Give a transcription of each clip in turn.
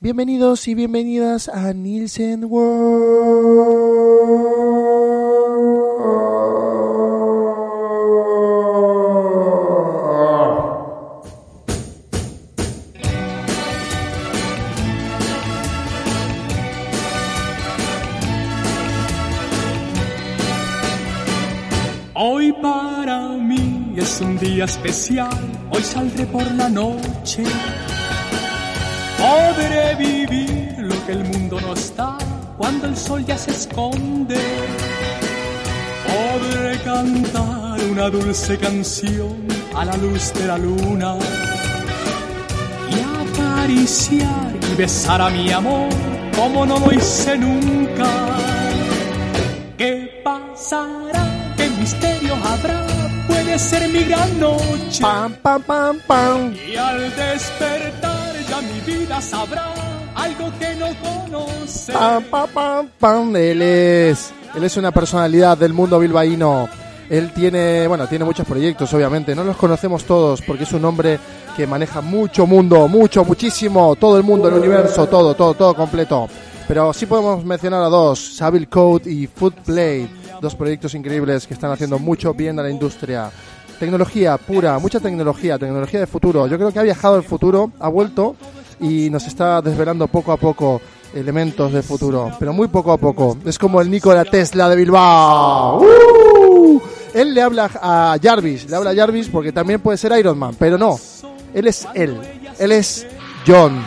Bienvenidos y bienvenidas a Nielsen World. Hoy para mí es un día especial, hoy saldré por la noche. Podré vivir lo que el mundo no está cuando el sol ya se esconde. Podré cantar una dulce canción a la luz de la luna y acariciar y besar a mi amor como no lo hice nunca. ¿Qué pasará? ¿Qué misterio habrá? Puede ser mi gran noche. Pam, pam, pam, pam. Y al despertar mi vida sabrá algo que no conoce. Pam, pam, pam. Él es, él es una personalidad del mundo bilbaíno. Él tiene, bueno, tiene muchos proyectos, obviamente. No los conocemos todos porque es un hombre que maneja mucho mundo, mucho, muchísimo, todo el mundo, el universo, todo, todo, todo completo. Pero sí podemos mencionar a dos, Savile Code y Foodplay, dos proyectos increíbles que están haciendo mucho bien a la industria. Tecnología pura, mucha tecnología, tecnología de futuro. Yo creo que ha viajado al futuro, ha vuelto y nos está desvelando poco a poco elementos del futuro, pero muy poco a poco. Es como el Nikola Tesla de Bilbao. ¡Uh! Él le habla a Jarvis, le habla a Jarvis porque también puede ser Iron Man, pero no. Él es él. Él es John.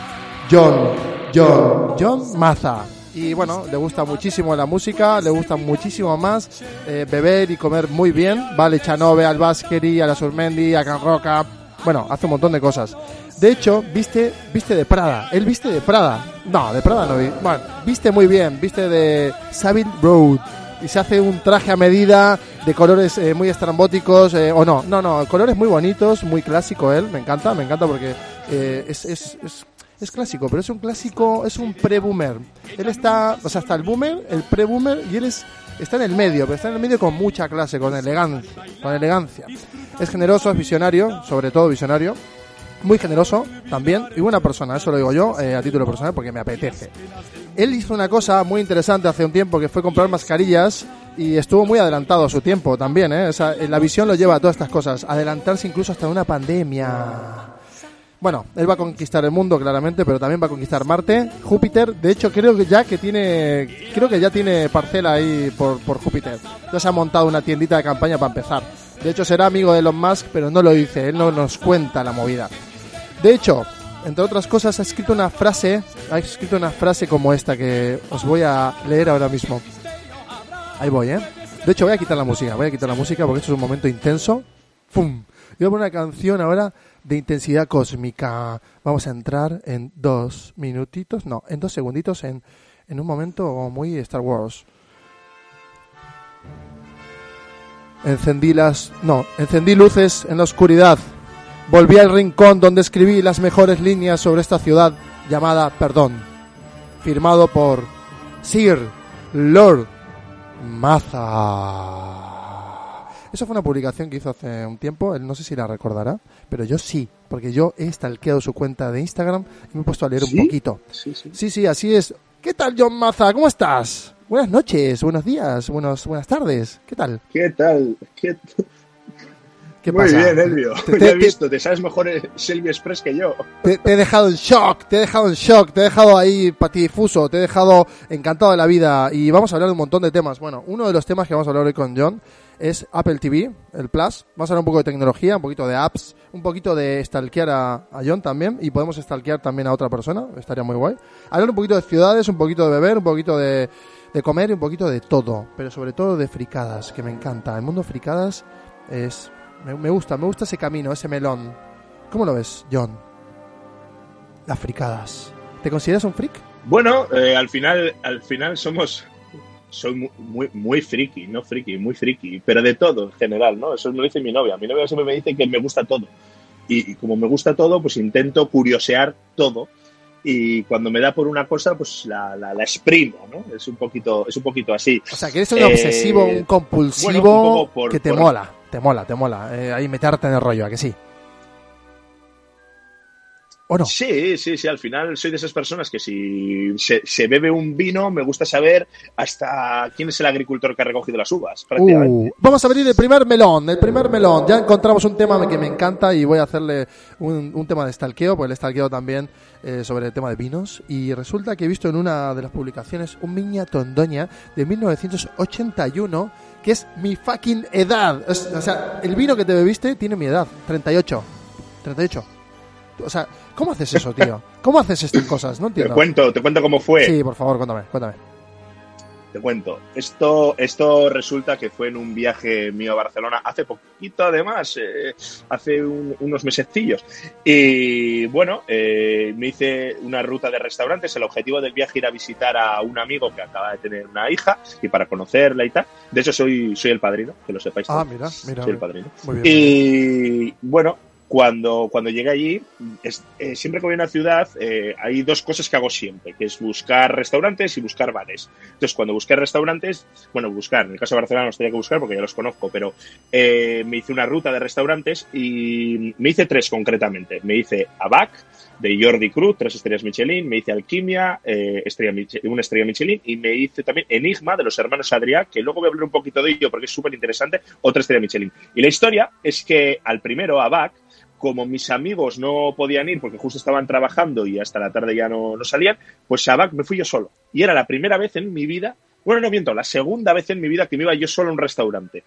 John. John. John Maza. Y bueno, le gusta muchísimo la música, le gusta muchísimo más eh, beber y comer muy bien. Vale, Chanove, al Baskeri, a la Surmendi, a Can Roca. Bueno, hace un montón de cosas. De hecho, viste, viste de Prada. Él viste de Prada. No, de Prada no vi. Bueno, viste muy bien. Viste de Savile Road. Y se hace un traje a medida de colores eh, muy estrambóticos. eh, o no, no, no. Colores muy bonitos, muy clásico él. Me encanta, me encanta porque eh, es, es, es clásico. Pero es un clásico, es un pre-boomer. Él está, o sea, está el boomer, el pre-boomer y él es está en el medio, pero está en el medio con mucha clase, con elegancia, con elegancia. Es generoso, es visionario, sobre todo visionario, muy generoso también y buena persona, eso lo digo yo eh, a título personal porque me apetece. Él hizo una cosa muy interesante hace un tiempo que fue comprar mascarillas y estuvo muy adelantado a su tiempo también, ¿eh? O sea, la visión lo lleva a todas estas cosas, adelantarse incluso hasta una pandemia. Bueno, él va a conquistar el mundo claramente, pero también va a conquistar Marte, Júpiter. De hecho, creo que ya que tiene, creo que ya tiene parcela ahí por, por Júpiter. Ya se ha montado una tiendita de campaña para empezar. De hecho, será amigo de Elon Musk, pero no lo dice. Él no nos cuenta la movida. De hecho, entre otras cosas, ha escrito una frase, ha escrito una frase como esta que os voy a leer ahora mismo. Ahí voy, ¿eh? De hecho, voy a quitar la música, voy a quitar la música porque esto es un momento intenso. ¡Fum! Y voy a poner una canción ahora de intensidad cósmica. Vamos a entrar en dos minutitos, no, en dos segunditos, en, en un momento muy Star Wars. Encendí las... No, encendí luces en la oscuridad. Volví al rincón donde escribí las mejores líneas sobre esta ciudad llamada Perdón. Firmado por Sir Lord Maza. Eso fue una publicación que hizo hace un tiempo, él no sé si la recordará, pero yo sí, porque yo he stalkeado su cuenta de Instagram y me he puesto a leer ¿Sí? un poquito. Sí, sí. Sí, sí, así es. ¿Qué tal, John Maza? ¿Cómo estás? Buenas noches, buenos días, buenos, buenas tardes. ¿Qué tal? ¿Qué tal? ¿Qué ¿Qué Muy pasa? bien, Elvio. Te- te- he visto, te sabes mejor el Selvi Express que yo. Te, te he dejado en shock, te he dejado en shock, te he dejado ahí patidifuso, te he dejado encantado de la vida y vamos a hablar de un montón de temas. Bueno, uno de los temas que vamos a hablar hoy con John es Apple TV, el Plus. Vamos a hablar un poco de tecnología, un poquito de apps, un poquito de stalkear a, a John también y podemos stalkear también a otra persona, estaría muy guay. Hablar un poquito de ciudades, un poquito de beber, un poquito de, de comer y un poquito de todo, pero sobre todo de fricadas, que me encanta. El mundo fricadas es... Me, me gusta, me gusta ese camino, ese melón. ¿Cómo lo ves, John? Las fricadas. ¿Te consideras un freak? Bueno, eh, al final, al final somos, soy muy, muy, muy friki, no friki, muy friki, pero de todo en general, ¿no? Eso me lo dice mi novia. Mi novia siempre me dice que me gusta todo. Y, y como me gusta todo, pues intento curiosear todo. Y cuando me da por una cosa, pues la, la, la exprimo, ¿no? Es un poquito, es un poquito así. O sea, que eres un Eh, obsesivo, un compulsivo bueno, un por- que te por- mola, te mola, te mola. Eh, ahí meterte en el rollo, ¿a que sí? ¿O no? Sí, sí, sí. Al final soy de esas personas que si se, se bebe un vino, me gusta saber hasta quién es el agricultor que ha recogido las uvas, prácticamente. Uh, vamos a abrir el primer melón, el primer melón. Ya encontramos un tema que me encanta y voy a hacerle un, un tema de stalkeo, porque el stalkeo también eh, sobre el tema de vinos. Y resulta que he visto en una de las publicaciones un Viña Tondoña de 1981 que es mi fucking edad. O sea, el vino que te bebiste tiene mi edad, 38. 38. O sea, ¿cómo haces eso, tío? ¿Cómo haces estas cosas? No Te entiendo. cuento, te cuento cómo fue. Sí, por favor, cuéntame, cuéntame. Te cuento. Esto, esto resulta que fue en un viaje mío a Barcelona hace poquito, además, eh, hace un- unos mesecillos. Y bueno, eh, me hice una ruta de restaurantes. El objetivo del viaje era visitar a un amigo que acaba de tener una hija y para conocerla y tal. De hecho, soy, soy el padrino, que lo sepáis. Ah, todos. mira, mira. Soy el padrino. Muy bien. Y bueno, cuando, cuando llegué allí, eh, siempre que voy a una ciudad, eh, hay dos cosas que hago siempre, que es buscar restaurantes y buscar bares. Entonces, cuando busqué restaurantes, bueno, buscar, en el caso de Barcelona los tenía que buscar porque ya los conozco, pero eh, me hice una ruta de restaurantes y me hice tres concretamente. Me hice Abac, de Jordi Cruz, tres estrellas Michelin, me hice Alquimia, eh, estrella Mich- una estrella Michelin, y me hice también Enigma de los hermanos Adrià, que luego voy a hablar un poquito de ello porque es súper interesante, otra estrella Michelin. Y la historia es que al primero, Abac, como mis amigos no podían ir porque justo estaban trabajando y hasta la tarde ya no, no salían, pues a me fui yo solo. Y era la primera vez en mi vida, bueno, no miento, la segunda vez en mi vida que me iba yo solo a un restaurante.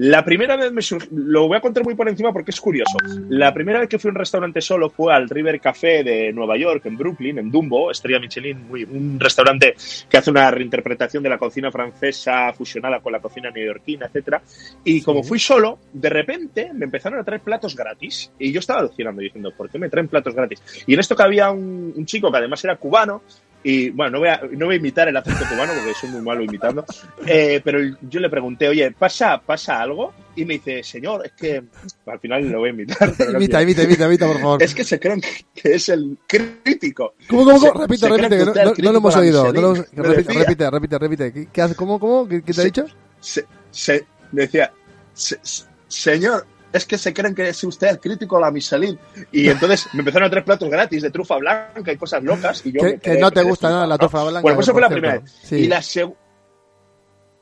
La primera vez me lo voy a contar muy por encima porque es curioso. La primera vez que fui a un restaurante solo fue al River Café de Nueva York, en Brooklyn, en Dumbo, Estrella Michelin, muy, un restaurante que hace una reinterpretación de la cocina francesa fusionada con la cocina neoyorquina, etcétera. Y como fui solo, de repente me empezaron a traer platos gratis. Y yo estaba alucinando diciendo, ¿por qué me traen platos gratis? Y en esto que había un, un chico que además era cubano, y bueno, no voy, a, no voy a imitar el acento cubano porque soy muy malo imitando, eh, pero yo le pregunté, oye, ¿pasa, ¿pasa algo? Y me dice, señor, es que al final lo voy a imitar. Imita, imita, imita, imita, por favor. Es que se creen que es el crítico. ¿Cómo, cómo, Se- cómo? Repite, se repite, que no, no- lo hemos oído. No lo repite, repite, repite, repite. ¿Qué, qué hace? ¿Cómo, cómo? ¿Qué, qué te ha Sí. dicho? Se, se- decía, "Se- se- señor, es que se creen que es usted el crítico de la Michelin. Y entonces me empezaron a traer platos gratis de trufa blanca y cosas locas. Y yo Que, que no te gusta nada la flipado, trufa ¿no? blanca. Bueno, pues eso fue la cierto. primera vez. Sí, Y la segunda.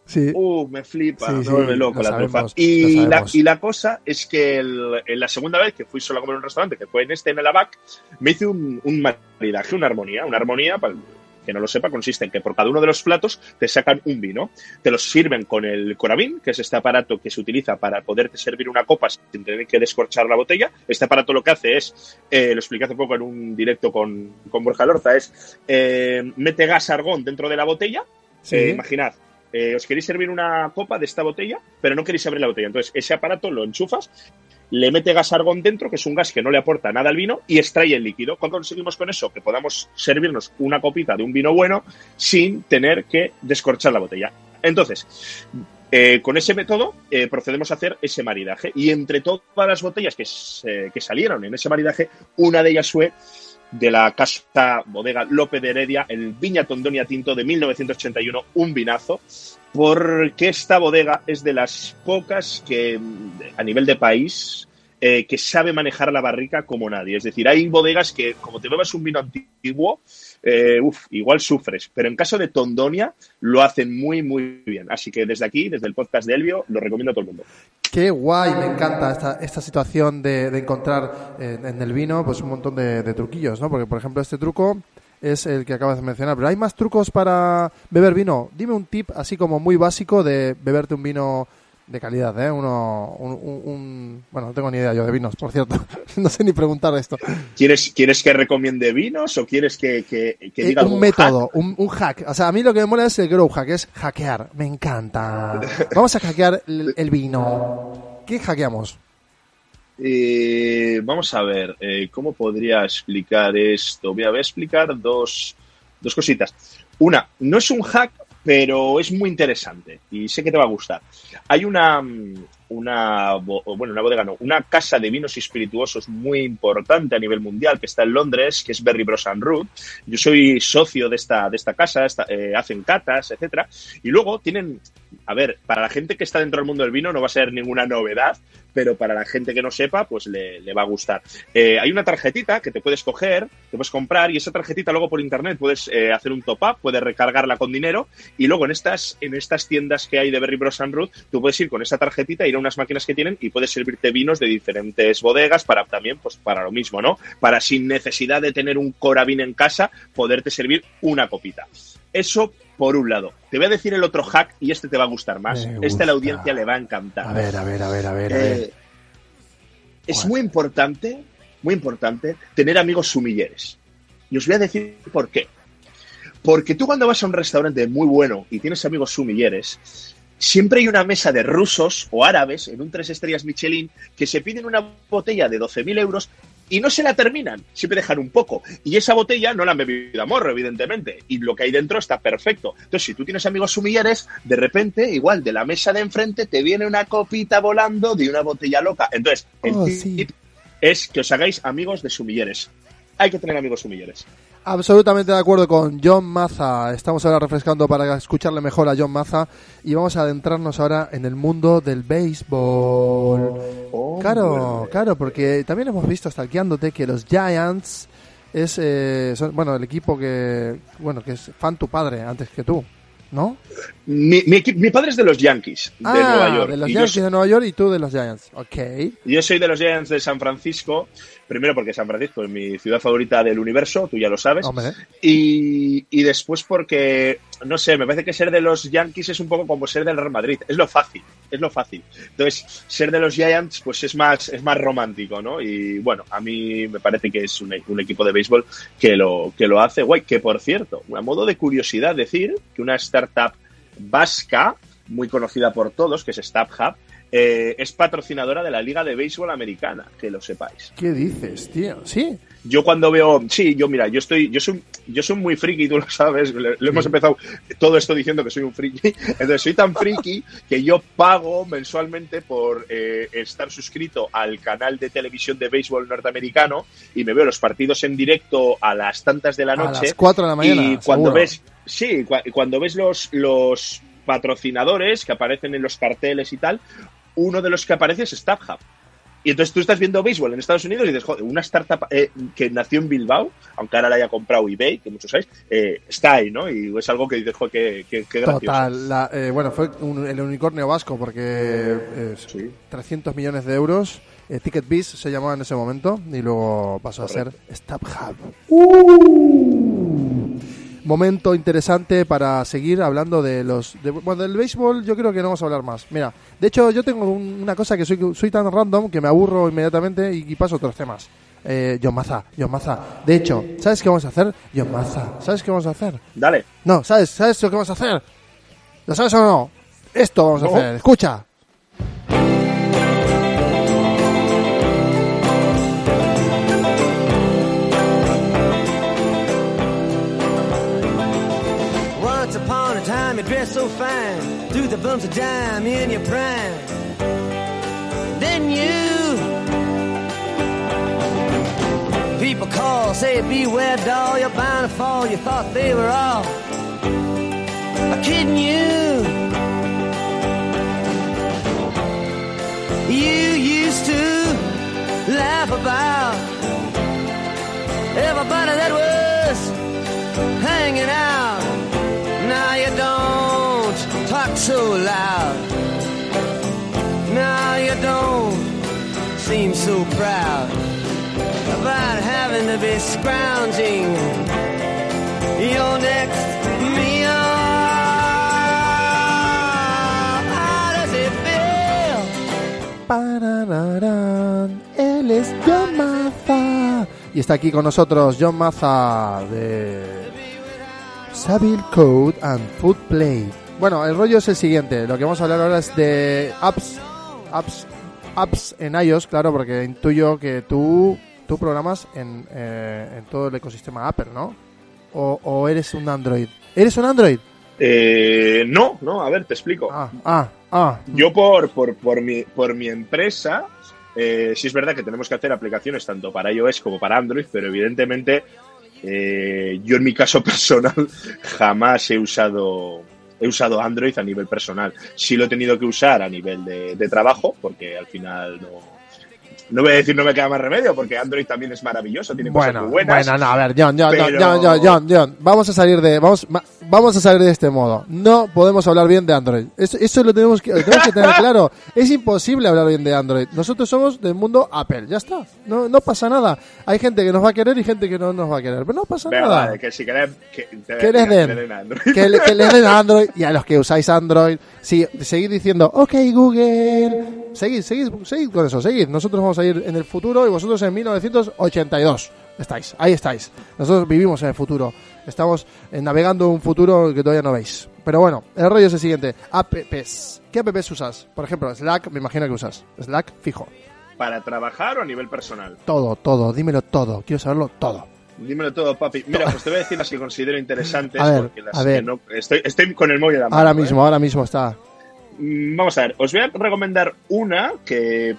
sí. Uh, me flipa, Sí, me sí, vuelve loco lo la sabemos, trufa. Y la, y la cosa es que el- en la segunda vez que fui solo a comer en un restaurante, que fue en este, en el ABAC, me hice un, un maridaje, una armonía. Una armonía, para el que no lo sepa, consiste en que por cada uno de los platos te sacan un vino. Te los sirven con el corabín, que es este aparato que se utiliza para poderte servir una copa sin tener que descorchar la botella. Este aparato lo que hace es, eh, lo expliqué hace poco en un directo con, con Borja Lorza, es eh, mete gas argón dentro de la botella. Sí. Eh, imaginad, eh, os queréis servir una copa de esta botella, pero no queréis abrir la botella. Entonces, ese aparato lo enchufas, le mete gas argón dentro, que es un gas que no le aporta nada al vino, y extrae el líquido. ¿Cómo conseguimos con eso? Que podamos servirnos una copita de un vino bueno sin tener que descorchar la botella. Entonces, eh, con ese método eh, procedemos a hacer ese maridaje. Y entre todas las botellas que, que salieron en ese maridaje, una de ellas fue de la casa bodega Lope de Heredia, el Viña Tondonia Tinto de 1981, un vinazo, porque esta bodega es de las pocas que mm, a nivel de país eh, que sabe manejar la barrica como nadie. Es decir, hay bodegas que, como te bebas un vino antiguo, eh, igual sufres. Pero en caso de Tondonia, lo hacen muy, muy bien. Así que desde aquí, desde el podcast de Elvio, lo recomiendo a todo el mundo. Qué guay, me encanta esta, esta situación de, de encontrar eh, en el vino pues un montón de, de truquillos, ¿no? Porque, por ejemplo, este truco es el que acabas de mencionar, pero ¿hay más trucos para beber vino? Dime un tip así como muy básico de beberte un vino de calidad, ¿eh? Uno, un, un- un- Bueno, no tengo ni idea yo de vinos, por cierto. no sé ni preguntar esto. ¿Quieres, ¿Quieres que recomiende vinos o quieres que, que, que Eh, diga un algún método, un, un hack. O sea, a mí lo que me mola es el grow hack, es hackear. Me encanta. Vamos a hackear el, el vino. ¿Qué hackeamos? Eh, vamos a ver, eh, ¿cómo podría explicar esto? Voy a, voy a explicar dos, dos cositas. Una, no es un hack, pero es muy interesante y sé que te va a gustar. Hay una, una, bueno, una bodega, no, una casa de vinos y espirituosos muy importante a nivel mundial que está en Londres, que es Berry Bros. and Root. Yo soy socio de esta, de esta casa, eh, hacen catas, etcétera. Y luego tienen, a ver, para la gente que está dentro del mundo del vino no va a ser ninguna novedad, pero para la gente que no sepa, pues le, va a gustar. Eh, hay una tarjetita que te puedes coger, te puedes comprar y esa tarjetita luego por internet puedes eh, hacer un top-up, puedes recargarla con dinero y luego en estas, en estas tiendas que hay de Berry Bros. and Root, tú puedes ir con esa tarjetita, ir unas máquinas que tienen y puedes servirte vinos de diferentes bodegas para también, pues para lo mismo, ¿no? Para sin necesidad de tener un corabín en casa, poderte servir una copita. Eso por un lado. Te voy a decir el otro hack y este te va a gustar más. Este a la audiencia le va a encantar. A ver, a ver, a ver, a ver. Eh, es muy importante, muy importante, tener amigos sumilleres. Y os voy a decir por qué. Porque tú cuando vas a un restaurante muy bueno y tienes amigos sumilleres, siempre hay una mesa de rusos o árabes en un tres estrellas Michelin que se piden una botella de 12.000 euros y no se la terminan, siempre dejan un poco. Y esa botella no la han bebido a morro, evidentemente, y lo que hay dentro está perfecto. Entonces, si tú tienes amigos sumilleres, de repente, igual de la mesa de enfrente te viene una copita volando de una botella loca. Entonces, el Oh, tip es que os hagáis amigos de sumilleres. Hay que tener amigos sumilleres. Absolutamente de acuerdo con John Maza. Estamos ahora refrescando para escucharle mejor a John Maza y vamos a adentrarnos ahora en el mundo del béisbol. Claro, claro, porque también hemos visto stalkeándote que los Giants es eh, son, bueno el equipo que bueno que es fan tu padre antes que tú, ¿no? Mi, mi, mi padre es de los Yankees, de ah, Nueva York. de los yo Yankees de Nueva York y tú de los Giants. Ok. Yo soy de los Giants de San Francisco, primero porque San Francisco es mi ciudad favorita del universo, tú ya lo sabes, Hombre. y, y después porque, no sé, me parece que ser de los Yankees es un poco como ser del Real Madrid, es lo fácil, es lo fácil. Entonces, ser de los Giants pues es más, es más romántico, ¿no? Y bueno, a mí me parece que es un, un equipo de béisbol que lo, que lo hace guay, que por cierto, a modo de curiosidad decir que una startup vasca, muy conocida por todos, que es StubHub, eh, es patrocinadora de la Liga de Béisbol Americana, que lo sepáis. ¿Qué dices, tío? Sí. Yo cuando veo, sí, yo mira, yo estoy, yo soy, yo soy muy friki, tú lo sabes, le hemos empezado todo esto diciendo que soy un friki, entonces soy tan friki que yo pago mensualmente por eh, estar suscrito al canal de televisión de béisbol norteamericano y me veo los partidos en directo a las tantas de la A noche. las 4 de la mañana. Y cuando seguro. ves, sí, cua- cuando ves los, los patrocinadores que aparecen en los carteles y tal, uno de los que aparece es StubHub. Y entonces tú estás viendo béisbol en Estados Unidos y dices, joder, una startup eh, que nació en Bilbao, aunque ahora la haya comprado eBay, que muchos sabéis, eh, está ahí, ¿no? Y es algo que dices, joder, qué, qué, qué gracioso. Total, la- eh, bueno, fue un- el unicornio vasco porque eh, Sí. 300 millones de euros. Eh, TicketBiz se llamaba en ese momento y luego pasó a ser StubHub. Momento interesante para seguir hablando de los. de- bueno, del béisbol yo creo que no vamos a hablar más. Mira, de hecho yo tengo un- una cosa que soy, soy tan random que me aburro inmediatamente y, y paso a otros temas. Eh, John Maza, John Maza. De hecho, ¿sabes qué vamos a hacer? John Maza, ¿sabes qué vamos a hacer? Dale. No, ¿sabes? ¿Sabes lo que vamos a hacer? ¿Lo sabes o no? Esto vamos a hacer. Escucha. Dressed so fine, threw the bumps of dime in your prime. Then you, people call, say beware, doll, you're bound to fall. You thought they were all kidding you. You used to laugh about everybody that was hanging out. So loud. Now you don't seem so proud about having to be scrounging your next meal. How does it feel? Parararán, Él es John Maza. Y está aquí con nosotros John Maza de Savile Code and Food Play. Bueno, el rollo es el siguiente. Lo que vamos a hablar ahora es de apps, apps apps en iOS, claro, porque intuyo que tú, tú programas en, eh, en todo el ecosistema Apple, ¿no? O, o eres un Android. ¿Eres un Android? Eh, no, no, a ver, te explico. Ah, ah, ah. Yo por, por, por, mi, por mi empresa, eh, sí es verdad que tenemos que hacer aplicaciones tanto para iOS como para Android, pero evidentemente eh, yo en mi caso personal jamás he usado he usado Android a nivel personal. Sí lo he tenido que usar a nivel de, de trabajo, porque al final no, no voy a decir no me queda más remedio, porque Android también es maravilloso, tiene cosas Bueno, muy buenas. bueno, no, a ver, John, John, pero- John, John, John, John, vamos a salir de, vamos, vamos a salir de este modo. No podemos hablar bien de Android. Eso, eso lo tenemos que, lo tenemos que tener claro. Es imposible hablar bien de Android. Nosotros somos del mundo Apple, ya está. No, no pasa nada. Hay gente que nos va a querer y gente que no nos va a querer, pero no pasa Venga, nada. vale, que si querés que, te- Que les que den. den Android. Que, le- que les den Android y a los que usáis Android, sí, seguid diciendo, ok Google, seguid, seguid, seguid con eso, seguid. Nosotros vamos a ir en el futuro y vosotros en 1982. Estáis, ahí estáis. Nosotros vivimos en el futuro. Estamos eh, navegando un futuro que todavía no veis. Pero bueno, el rollo es el siguiente. Apps. ¿Qué apps usas? Por ejemplo, Slack, me imagino que usas. Slack, fijo. ¿Para trabajar o a nivel personal? Todo, todo, dímelo todo. Quiero saberlo todo. Dímelo todo, papi. Mira, pues te voy a decir las que considero interesantes, A ver, porque las a ver. que no... Estoy, estoy con el móvil a la mano, Ahora ¿eh? mismo, ahora mismo está. Mm, Vamos a ver, os voy a recomendar una que,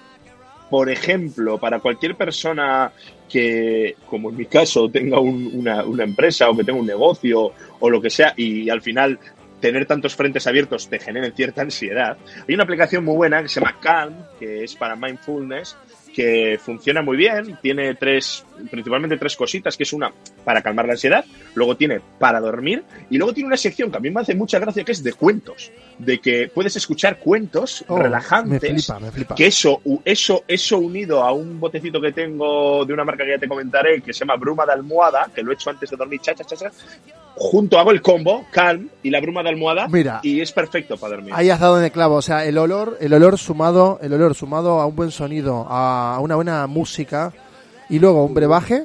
por ejemplo, para cualquier persona que, como en mi caso, tenga un- una, una empresa o que tenga un negocio o lo que sea, y al final tener tantos frentes abiertos te generen cierta ansiedad, hay una aplicación muy buena que se llama Calm, que es para mindfulness, que funciona muy bien, tiene tres, principalmente tres cositas, que es una para calmar la ansiedad, luego tiene para dormir, y luego tiene una sección que a mí me hace mucha gracia, que es de cuentos, de que puedes escuchar cuentos Oh, relajantes, Me flipa, me flipa. que eso, eso, eso unido a un botecito que tengo de una marca que ya te comentaré, que se llama Bruma de Almohada, que lo he hecho antes de dormir, cha, cha, cha, cha, junto hago el combo, Calm y la Bruma de Almohada, Mira. y es perfecto para dormir. Ahí has dado en el clavo, o sea, el olor, el olor sumado, el olor sumado a un buen sonido, a una buena música y luego un brebaje,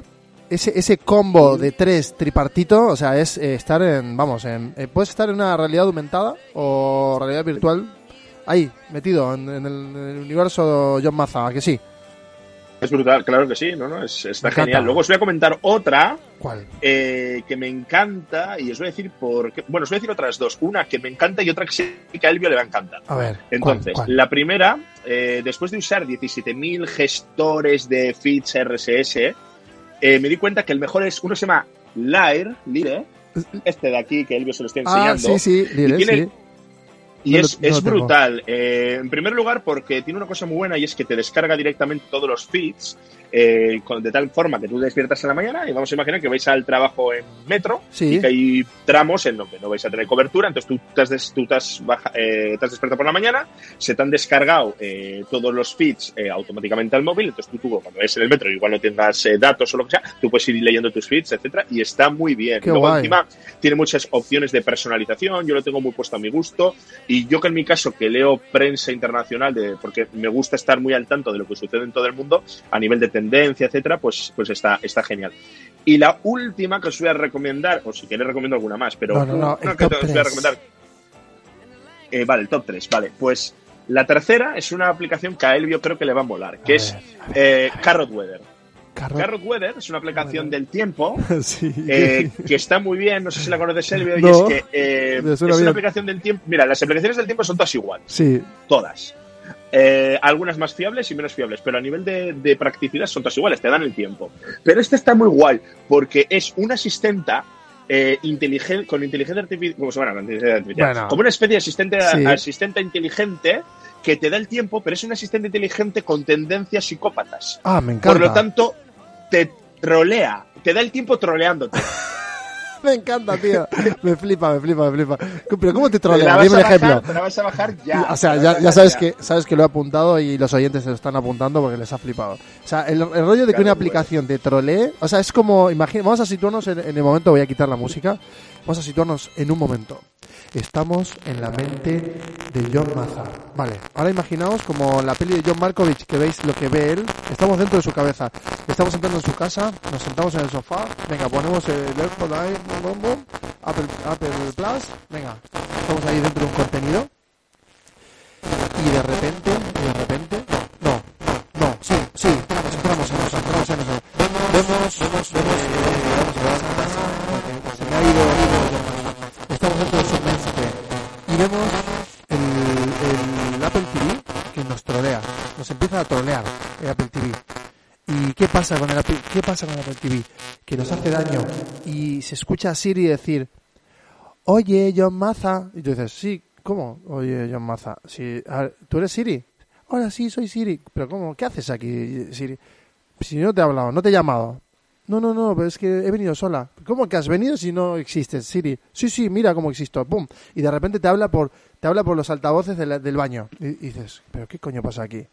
ese ese combo de tres tripartito, o sea, es eh, estar en, vamos, en, eh, puedes estar en una realidad aumentada o realidad virtual, ahí metido en, en el, universo John Maza, ¿a que sí. Es brutal, claro que sí, no, no, es, está Me encanta. genial. Luego os voy a comentar otra ¿Cuál? eh, que me encanta y os voy a decir por qué. Bueno, os voy a decir otras dos. Una que me encanta y otra que sí que a Elvio le va a encantar. A ver. ¿cuál, Entonces, cuál? la primera, eh, después de usar 17.000 gestores de feeds RSS, eh, me di cuenta que el mejor es, uno se llama Lyre, Lyre, este de aquí que Elvio se lo está Ah, enseñando. sí, sí, Lire, tiene- sí. Y No lo- es, no es brutal. Eh, en primer lugar, porque tiene una cosa muy buena y es que te descarga directamente todos los feeds eh, de tal forma que tú despiertas en la mañana y vamos a imaginar que vais al trabajo en metro Sí. y que hay tramos en los que no vais a tener cobertura. Entonces tú te has, des- tú te has, baja- eh, te has despertado por la mañana, se te han descargado eh, todos los feeds eh, automáticamente al móvil. Entonces tú, tú cuando ves en el metro, igual no tengas datos o lo que sea, tú puedes ir leyendo tus feeds, etcétera Y está muy bien. Qué Luego guay. encima tiene muchas opciones de personalización. Yo lo tengo muy puesto a mi gusto. Y yo que en mi caso, que leo prensa internacional, de, porque me gusta estar muy al tanto de lo que sucede en todo el mundo, a nivel de tendencia, etcétera, pues, pues está, está genial. Y la última que os voy a recomendar, o si queréis recomiendo alguna más, pero No, no, no, una que os voy a recomendar. Eh, vale, el top 3, vale. Pues la tercera es una aplicación que a Elvio creo que le va a molar, que A es ver, eh, Carrot Weather. Carro- Carrot Weather es una aplicación del tiempo sí. eh, que está muy bien, no sé si la conoces, Elvio, y No. es que eh, es una bien. aplicación del tiempo. Mira, las aplicaciones del tiempo son todas iguales, sí. todas. Eh, algunas más fiables y menos fiables, pero a nivel de, de practicidad son todas iguales, te dan el tiempo. Pero esta está muy guay porque es una asistenta eh, inteligen- con inteligencia artificial, ¿cómo se llama? Inteligencia artificial. Bueno. como una especie de asistente, Sí. asistente inteligente que te da el tiempo, pero es un asistente inteligente con tendencias psicópatas. Ah, me encanta. Por lo tanto, te trolea, te da el tiempo troleándote. Me encanta, tío. Me flipa, me flipa, me flipa. Pero ¿cómo te trolea? Dime un bajar, ejemplo. Te la vas a bajar ya. O sea, ya, sabes ya. que sabes que lo he apuntado y los oyentes se lo están apuntando porque les ha flipado. O sea, el, el rollo de que una aplicación te trolee, o sea, es como, imagina, vamos a situarnos en, en el momento, voy a quitar la música, vamos a situarnos en un momento. Estamos en la mente de John Maza. Vale, ahora imaginaos como la peli de John Markovich, que veis lo que ve él, estamos dentro de su cabeza. Estamos entrando en su casa, nos sentamos en el sofá, venga, ponemos el AirPod ahí, bum, bum, Apple, Apple Plus, venga, estamos ahí dentro de un contenido y de repente, de repente, no, Sí, entramos, entramos en eso, entramos en eso. Vemos, vemos, vemos, eh, vamos a ver, se me ha ido, estamos dentro de su y el, Apple TV que nos trolea, nos empieza a trolear el Apple TV. ¿Y qué pasa con el Apple, qué pasa con el Apple TV? Que nos hace daño y se escucha a Siri decir, oye, John Maza, y tú dices, sí, ¿cómo? Oye, John Maza, sí, ¿tú eres Siri? Ahora sí, soy Siri. ¿Pero cómo? ¿Qué haces aquí, Siri? Si no te he hablado, no te he llamado. No, no, no, pero es que he venido sola. ¿Cómo que has venido si no existes, Siri? Sí, sí, mira cómo existo. ¡Pum! Y de repente te habla por, te habla por los altavoces de la- del baño. Y, y dices, ¿pero qué coño pasa aquí?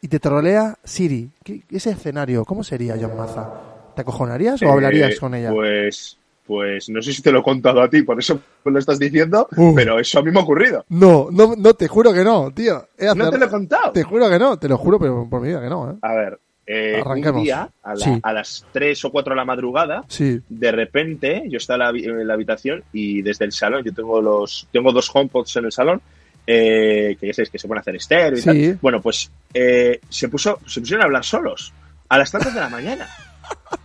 Y te trolea Siri. ¿Qué- ese escenario, ¿cómo sería, John Maza? ¿Te acojonarías o hablarías Eh, con ella? Pues, pues no sé si te lo he contado a ti, por eso lo estás diciendo, Uh. pero eso a mí me ha ocurrido. No, no, no, te juro que no, tío. He No te lo he contado. Te juro que no, te lo juro, pero por mi vida que no, ¿eh? A ver, eh, un día, a, la- Sí. a las 3 o 4 de la madrugada, Sí, de repente yo estaba en la, habi- en la habitación y desde el salón, yo tengo los tengo dos HomePods en el salón, eh, que ya sabéis que se pueden hacer estéreo y Sí. tal. Bueno, pues eh, se, puso, se pusieron a hablar solos a las tantas de la mañana.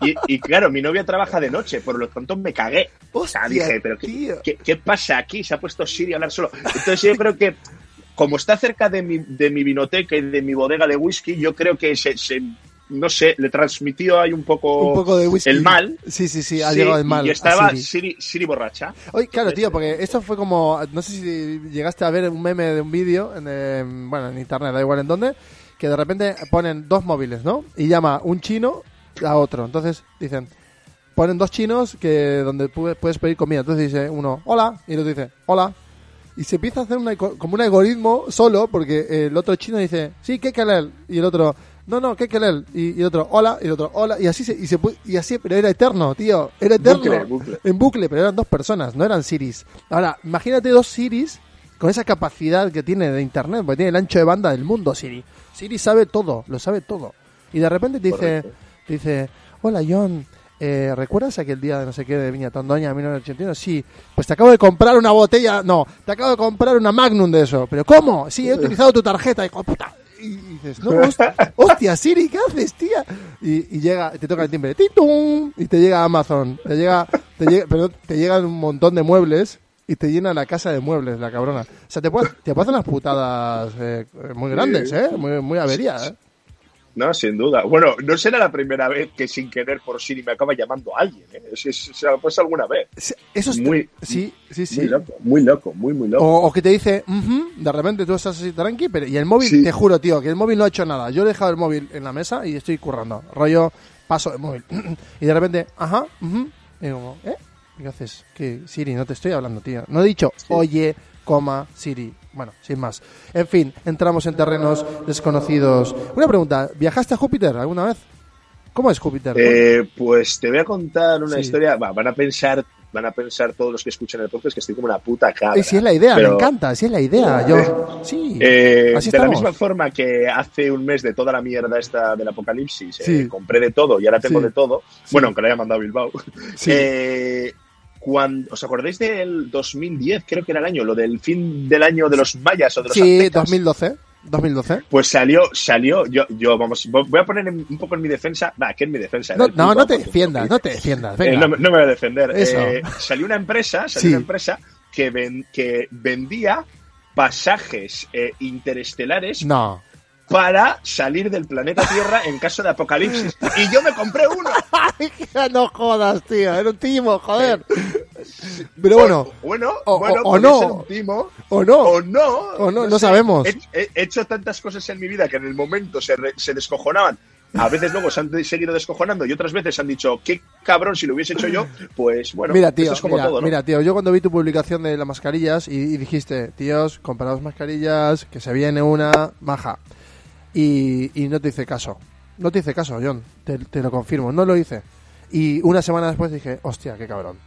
Y, y claro, mi novia trabaja de noche, por lo tanto me cagué. O sea, dije, pero ¿qué, qué, qué pasa aquí? Se ha puesto Siri a hablar solo. Entonces yo creo que, como está cerca de mi, de mi vinoteca y de mi bodega de whisky, yo creo que se, se- no sé, le transmitió ahí un poco, un poco de whisky. el mal. Sí, sí, sí, ha Sí, llegado el mal. Y estaba Siri. Siri, Siri borracha. Oye, claro, tío, porque esto fue como, no sé si llegaste a ver un meme de un vídeo, en, eh, bueno, en internet, da igual en dónde, que de repente ponen dos móviles, ¿no? Y llama un chino a otro. Entonces dicen, ponen dos chinos que donde pu- puedes pedir comida. Entonces dice uno, hola, y el otro dice, hola. Y se empieza a hacer una como un algoritmo solo, porque el otro chino dice, sí, ¿qué querer? Y el otro, no, no, ¿qué querer? Y, y el otro, hola, y el otro, hola. Y así, se, y, se, y así, pero era eterno, tío. Era eterno. Bucle, bucle. En bucle, pero eran dos personas, no eran Siris. Ahora, imagínate dos Siris con esa capacidad que tiene de internet, porque tiene el ancho de banda del mundo, Siri. Siri sabe todo, lo sabe todo. Y de repente te dice, te dice, hola John, eh, ¿recuerdas aquel día de no sé qué de Viña Tondoña 1981? Sí, pues te acabo de comprar una botella, no, te acabo de comprar una Magnum de eso. ¿Pero cómo? Sí, he utilizado tu tarjeta, hijo de puta. Y dices, no, hostia, hostia, Siri, ¿qué haces, tía? Y, y llega, te toca el timbre, ¡titum! y te llega Amazon, te llega, te llega, pero te llegan un montón de muebles y te llena la casa de muebles, la cabrona. O sea, te puede, te puede hacer unas putadas eh, muy grandes, ¿eh? Muy, muy averías, ¿eh? No, sin duda. Bueno, no será la primera vez que sin querer por Siri me acaba llamando alguien. ¿eh? Es- es- se ha pasado alguna vez. Eso es Muy- sí, sí, sí. Muy loco, muy loco, muy, muy loco. O, o que te dice, "Ujú", de repente tú estás así tranqui, pero y el móvil, Sí. te juro, tío, que el móvil no ha hecho nada. Yo he dejado el móvil en la mesa y estoy currando. Rollo, paso el móvil. y de repente, ajá, ujú. y digo, ¿eh? ¿Y ¿Qué haces? ¿Qué? Siri, no te estoy hablando, tío. No he dicho, oye, coma, Siri. Bueno, sin más. En fin, entramos en terrenos desconocidos. Una pregunta, ¿viajaste a Júpiter alguna vez? ¿Cómo es Júpiter? Eh, pues te voy a contar una Sí. historia. Va, van a pensar, van a pensar todos los que escuchan el podcast que estoy como una puta cabra. Eh, si es la idea, pero- me encanta, si es la idea. Yo, sí, Eh, así de la misma forma que hace un mes de toda la mierda esta del apocalipsis, eh, Sí. compré de todo y ahora tengo Sí. de todo. Bueno, aunque lo haya mandado a Bilbao. Sí. Eh, cuando, ¿Os acordáis del 2010? Creo que era el año, lo del fin del año de los mayas o de los Sí, aztecas? 2012. 2012. Pues salió, salió, yo, yo, vamos, voy a poner un poco en mi defensa, va, que en mi defensa. No, no, no te defiendas, porque- no te defiendas. Eh, Venga. no, me- no me voy a defender. Eh, salió una empresa, salió Sí. una empresa que, ven- que vendía pasajes eh, interestelares No. Para salir del planeta Tierra en caso de apocalipsis. Y yo me compré uno. no jodas, tío. Era un timo, joder. Pero bueno, Bueno, O- bueno, o- o no. ser un timo, o no. o no. O no, no sé. sabemos. He, he- he hecho tantas cosas en mi vida que en el momento se, re- se descojonaban. A veces luego se han seguido descojonando y otras veces han dicho, qué cabrón, si lo hubiese hecho yo, pues bueno, mira, tío, esto es como mira, todo, ¿no? mira, tío, yo cuando vi tu publicación de las mascarillas y, y dijiste, tíos, comprados mascarillas, que se viene una maja. Y, y no te hice caso. No te hice caso, John. Te, te lo confirmo, no lo hice. Y una semana después dije, hostia, qué cabrón.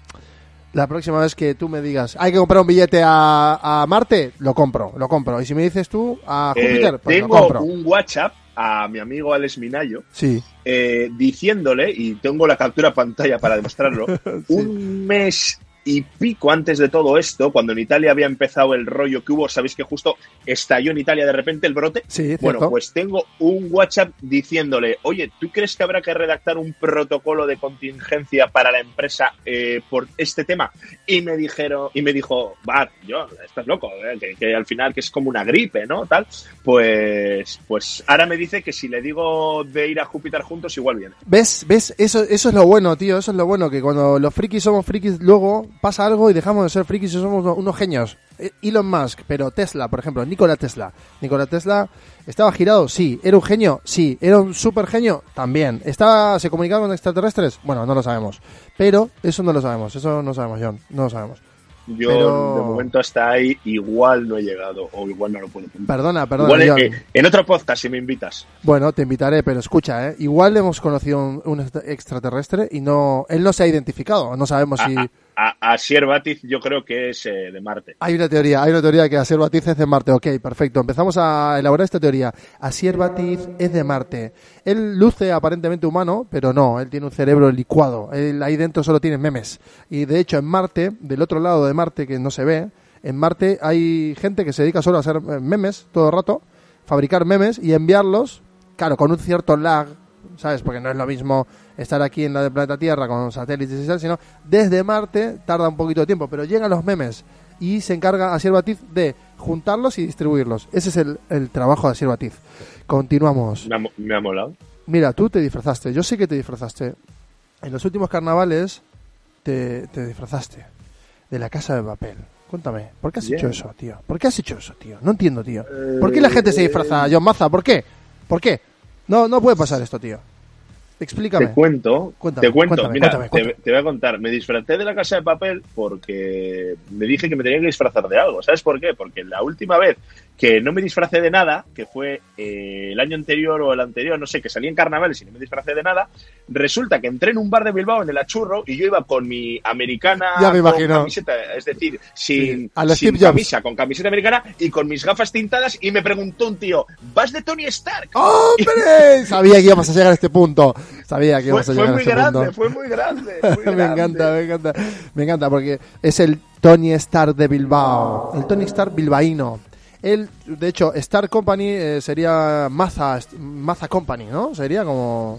La próxima vez que tú me digas, hay que comprar un billete a, a Marte, lo compro, lo compro. Y si me dices tú a Eh, Júpiter, pues lo tengo compro. un WhatsApp a mi amigo Alex Minayo Sí, eh, diciéndole, y tengo la captura pantalla para demostrarlo, un mes y pico antes de todo esto, cuando en Italia había empezado el rollo que hubo, sabéis que justo estalló en Italia de repente el brote. Sí. Bueno, pues tengo un WhatsApp diciéndole, oye, ¿tú crees que habrá que redactar un protocolo de contingencia para la empresa eh, por este tema? Y me dijeron, y me dijo, va, yo, estás loco, eh, que, que al final que es como una gripe, ¿no? Tal. Pues, pues ahora me dice que si le digo de ir a Júpiter juntos, igual viene. ¿Ves? ¿Ves? Eso, eso es lo bueno, tío. Eso es lo bueno, que cuando los frikis somos frikis, luego pasa algo y dejamos de ser frikis y somos unos genios. Eh, Elon Musk, pero Tesla, por ejemplo, Nikola Tesla. Nikola Tesla estaba girado, sí. ¿Era un genio? Sí. ¿Era un super genio? También. ¿Estaba, ¿Se comunicaba con extraterrestres? Bueno, no lo sabemos. Pero eso no lo sabemos. Eso no sabemos, John. No lo sabemos. Yo Pero- de momento hasta ahí igual no he llegado o igual no lo puedo contar. Perdona, perdona, Igual John. eh, en otro podcast si me invitas. Bueno, te invitaré, pero escucha, ¿eh? Igual hemos conocido un, un extra- extraterrestre y no, él no se ha identificado. No sabemos si... A, a, a Sier Batiz yo creo que es eh, de Marte. Hay una teoría, hay una teoría que Asier Batiz es de Marte. Ok, perfecto. Empezamos a elaborar esta teoría. Asier Batiz es de Marte. Él luce aparentemente humano, pero no, él tiene un cerebro licuado. Él ahí dentro solo tiene memes. Y de hecho en Marte, del otro lado de Marte que no se ve, en Marte hay gente que se dedica solo a hacer eh, memes todo el rato, fabricar memes y enviarlos, claro, con un cierto lag, ¿sabes? Porque no es lo mismo estar aquí en la del planeta Tierra con satélites y tal, sino desde Marte tarda un poquito de tiempo, pero llegan los memes y se encarga Asier Batiz de juntarlos y distribuirlos. Ese es el, el trabajo de Asier Batiz. Continuamos. Me ha, mo- me ha molado. Mira, tú te disfrazaste, yo sé que te disfrazaste. En los últimos carnavales te, te disfrazaste de la casa de papel. Cuéntame, ¿por qué has Bien. hecho eso, tío? ¿Por qué has hecho eso, tío? No entiendo, tío. ¿Por qué la gente se disfraza, John Maza? ¿Por qué? ¿Por qué? No, no puede pasar esto, tío. Explícame. Te cuento, Cuéntame, te cuento, cuéntame, mira, cuéntame, te- voy a contar. Me disfracé de la casa de papel porque me dije que me tenía que disfrazar de algo. ¿Sabes por qué? Porque la última vez que no me disfracé de nada, que fue eh, el año anterior o el anterior, no sé, que salí en carnavales y no me disfracé de nada, resulta que entré en un bar de Bilbao en el Achurro y yo iba con mi americana Ya me con camiseta, es decir, sin, Sí, a sin camisa, con camiseta americana y con mis gafas tintadas y me preguntó un tío, ¿vas de Tony Stark? ¡Hombre! Sabía que íbamos a llegar a este punto. Sabía que Fue, íbamos a fue llegar a muy este grande, punto. fue muy grande. muy me grande. encanta, me encanta. Me encanta porque es el Tony Stark de Bilbao. El Tony Stark bilbaíno. Él, de hecho, Star Company eh, sería Maza, Maza Company, ¿no? Sería como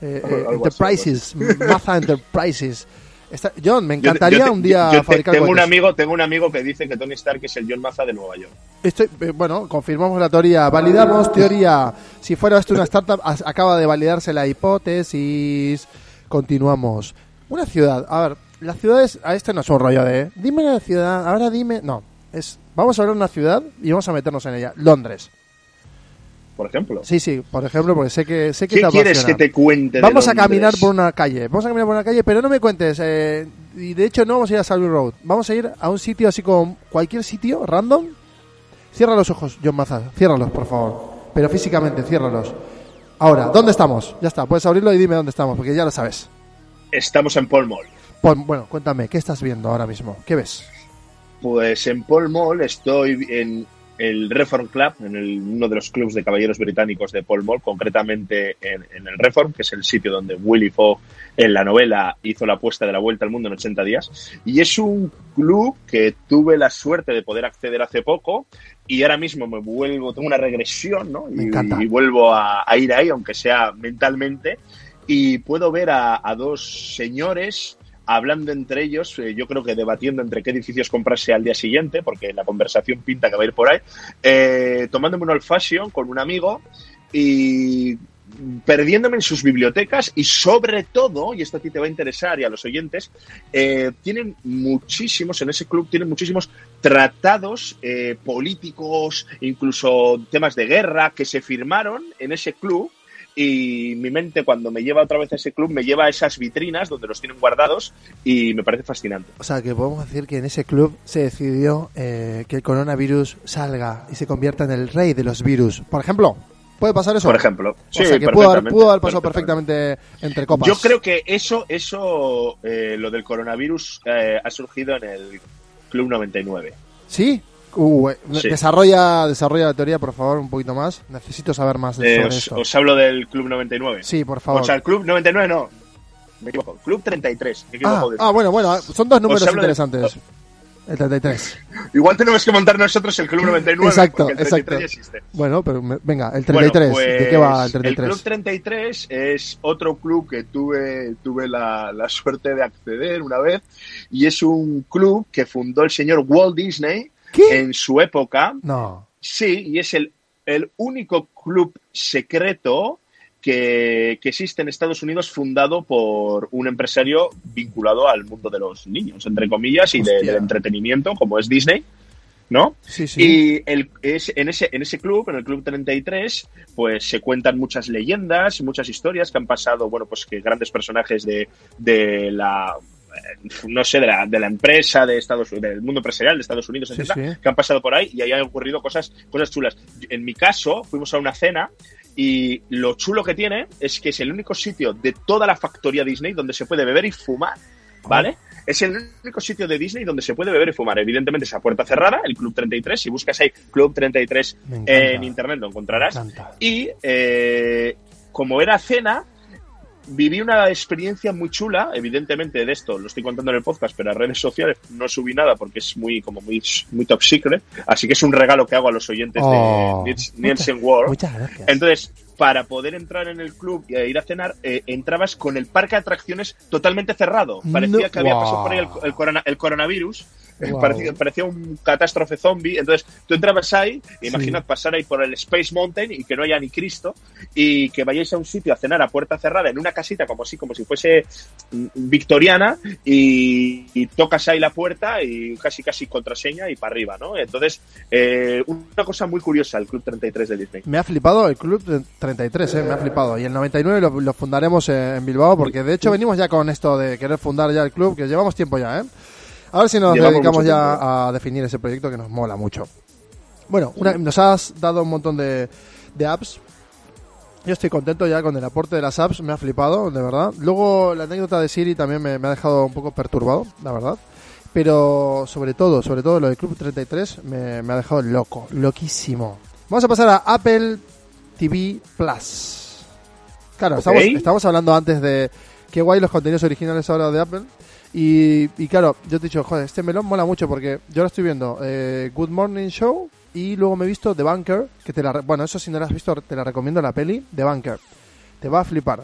eh, eh, Enterprises, Maza Enterprises. Está- John, me encantaría yo un día yo fabricar tengo un amigo tengo un amigo que dice que Tony Stark es el John Maza de Nueva York Estoy, eh, bueno, confirmamos la teoría, validamos teoría. Si fuera esto una startup, acaba de validarse la hipótesis. Continuamos. Una ciudad, a ver, las ciudades, a este no es un rollo de, dime la ciudad, ahora dime, no, es, vamos a de una ciudad y vamos a meternos en ella. Londres. por ejemplo Sí, sí, por ejemplo, porque sé que, sé que ¿qué te quieres que te cuente de Vamos a caminar por una calle, vamos a caminar por una calle, pero no me cuentes, eh, y de hecho no vamos a ir a Salvi Road, vamos a ir a un sitio así como cualquier sitio, random. Cierra los ojos, John Mazar, ciérralos, por favor, pero físicamente, ciérralos. Ahora, ¿dónde estamos? Ya está, puedes abrirlo y dime dónde estamos, porque ya lo sabes. estamos en Paul Mall bueno, cuéntame, ¿qué estás viendo ahora mismo? ¿Qué ves? Pues en Paul Mall estoy en el Reform Club en el- uno de los clubs de caballeros británicos de Paul Mall concretamente en, en el Reform que es el sitio donde Willy Fogg en la novela hizo la apuesta de la vuelta al mundo en 80 días y es un club que tuve la suerte de poder acceder hace poco y ahora mismo me vuelvo, tengo una regresión, ¿no? Me Y, encanta. y vuelvo a, a ir ahí, aunque sea mentalmente, y puedo ver a, a dos señores hablando entre ellos, eh, yo creo que debatiendo entre qué edificios comprarse al día siguiente, porque la conversación pinta que va a ir por ahí, eh, tomándome un old fashion con un amigo y perdiéndome en sus bibliotecas y sobre todo, y esto a ti te va a interesar y a los oyentes, eh, tienen muchísimos, en ese club tienen muchísimos tratados eh, políticos, incluso temas de guerra que se firmaron en ese club y mi mente cuando me lleva otra vez a ese club me lleva a esas vitrinas donde los tienen guardados y me parece fascinante. O sea, que podemos decir que en ese club se decidió eh, que el coronavirus salga y se convierta en el rey de los virus. Por ejemplo, ¿puede pasar eso? Por ejemplo, o sí, sea, que pudo haber, pudo haber pasado perfectamente. perfectamente entre copas. Yo creo que eso, eso, eh, lo del coronavirus eh, ha surgido en el Club 99. ¿Sí? Uh, eh, Sí. Desarrolla, desarrolla la teoría, por favor, un poquito más. Necesito saber más de- Eh, sobre os, esto. os hablo del Club 99. Sí, por favor. O sea, el Club 99 no. me equivoco. Club 33. Me equivoco Ah, de- ah, bueno, bueno, son dos números Os hablo de- interesantes. El 33. Igual tenemos que montar nosotros el Club 99. Exacto, porque el 33 exacto. ya existe. Bueno, pero me- venga, el 33. Bueno, ¿De qué va el pues, 33? Club 33 es otro club que tuve, tuve la, la suerte de acceder una vez y es un club que fundó el señor Walt Disney ¿Qué? en su época. No. Sí, y es el, el único club secreto que, que existe en Estados Unidos fundado por un empresario vinculado al mundo de los niños, entre comillas, y de- del entretenimiento, como es Disney, ¿no? Sí, sí. Y el, es, en, ese, en ese club, en el Club 33, pues se cuentan muchas leyendas, muchas historias que han pasado, bueno, pues que grandes personajes de, de la no sé, de la, de la empresa de Estados del mundo empresarial de Estados Unidos, etcétera, sí. que han pasado por ahí y ahí han ocurrido cosas, cosas chulas. En mi caso, fuimos a una cena y lo chulo que tiene es que es el único sitio de toda la factoría Disney donde se puede beber y fumar, ¿vale? Es el único sitio de Disney donde se puede beber y fumar. Evidentemente es a puerta cerrada, el Club 33. Si buscas ahí Club 33 Me encanta. en internet lo encontrarás. Y eh, como era cena, viví una experiencia muy chula. Evidentemente de esto lo estoy contando en el podcast, pero a redes sociales no subí nada porque es muy como muy, muy top secret. Así que es un regalo que hago a los oyentes Oh, de Niels- Nielsen World. Muchas gracias. Entonces, para poder entrar en el club e ir a cenar, eh, entrabas con el parque de atracciones totalmente cerrado. Parecía No- que había Wow. pasado por ahí el, el corona- el coronavirus. Wow. Parecía, parecía un catástrofe zombie. Entonces, tú entrabas ahí, imaginad pasar ahí por el Space Mountain y que no haya ni Cristo, y que vayáis a un sitio a cenar a puerta cerrada en una casita, como así, como si fuese victoriana, y, y tocas ahí la puerta y casi, casi contraseña y para arriba, ¿no? Entonces, eh, una cosa muy curiosa, el Club 33 de Disney. Me ha flipado el club de 33, eh, me ha flipado. Y el 99 lo, lo fundaremos eh, en Bilbao, porque de hecho venimos ya con esto de querer fundar ya el club, que llevamos tiempo ya, ¿eh? A ver si nos Llevamos dedicamos ya tiempo. a definir ese proyecto que nos mola mucho. Bueno, una- nos has dado un montón de, de apps. Yo estoy contento ya con el aporte de las apps, me ha flipado, de verdad. Luego la anécdota de Siri también me, me ha dejado un poco perturbado, la verdad. Pero sobre todo, sobre todo lo del Club 33 me, me ha dejado loco, loquísimo. Vamos a pasar a Apple TV Plus. Claro, Ok. estamos, estamos hablando antes de qué guay los contenidos originales ahora de Apple. Y, y claro, yo te he dicho, joder, este melón mola mucho porque yo ahora estoy viendo eh, Good Morning Show y luego me he visto The Bunker, que te la... Bueno, eso si no la has visto, te la recomiendo la peli, The Bunker. Te va a flipar.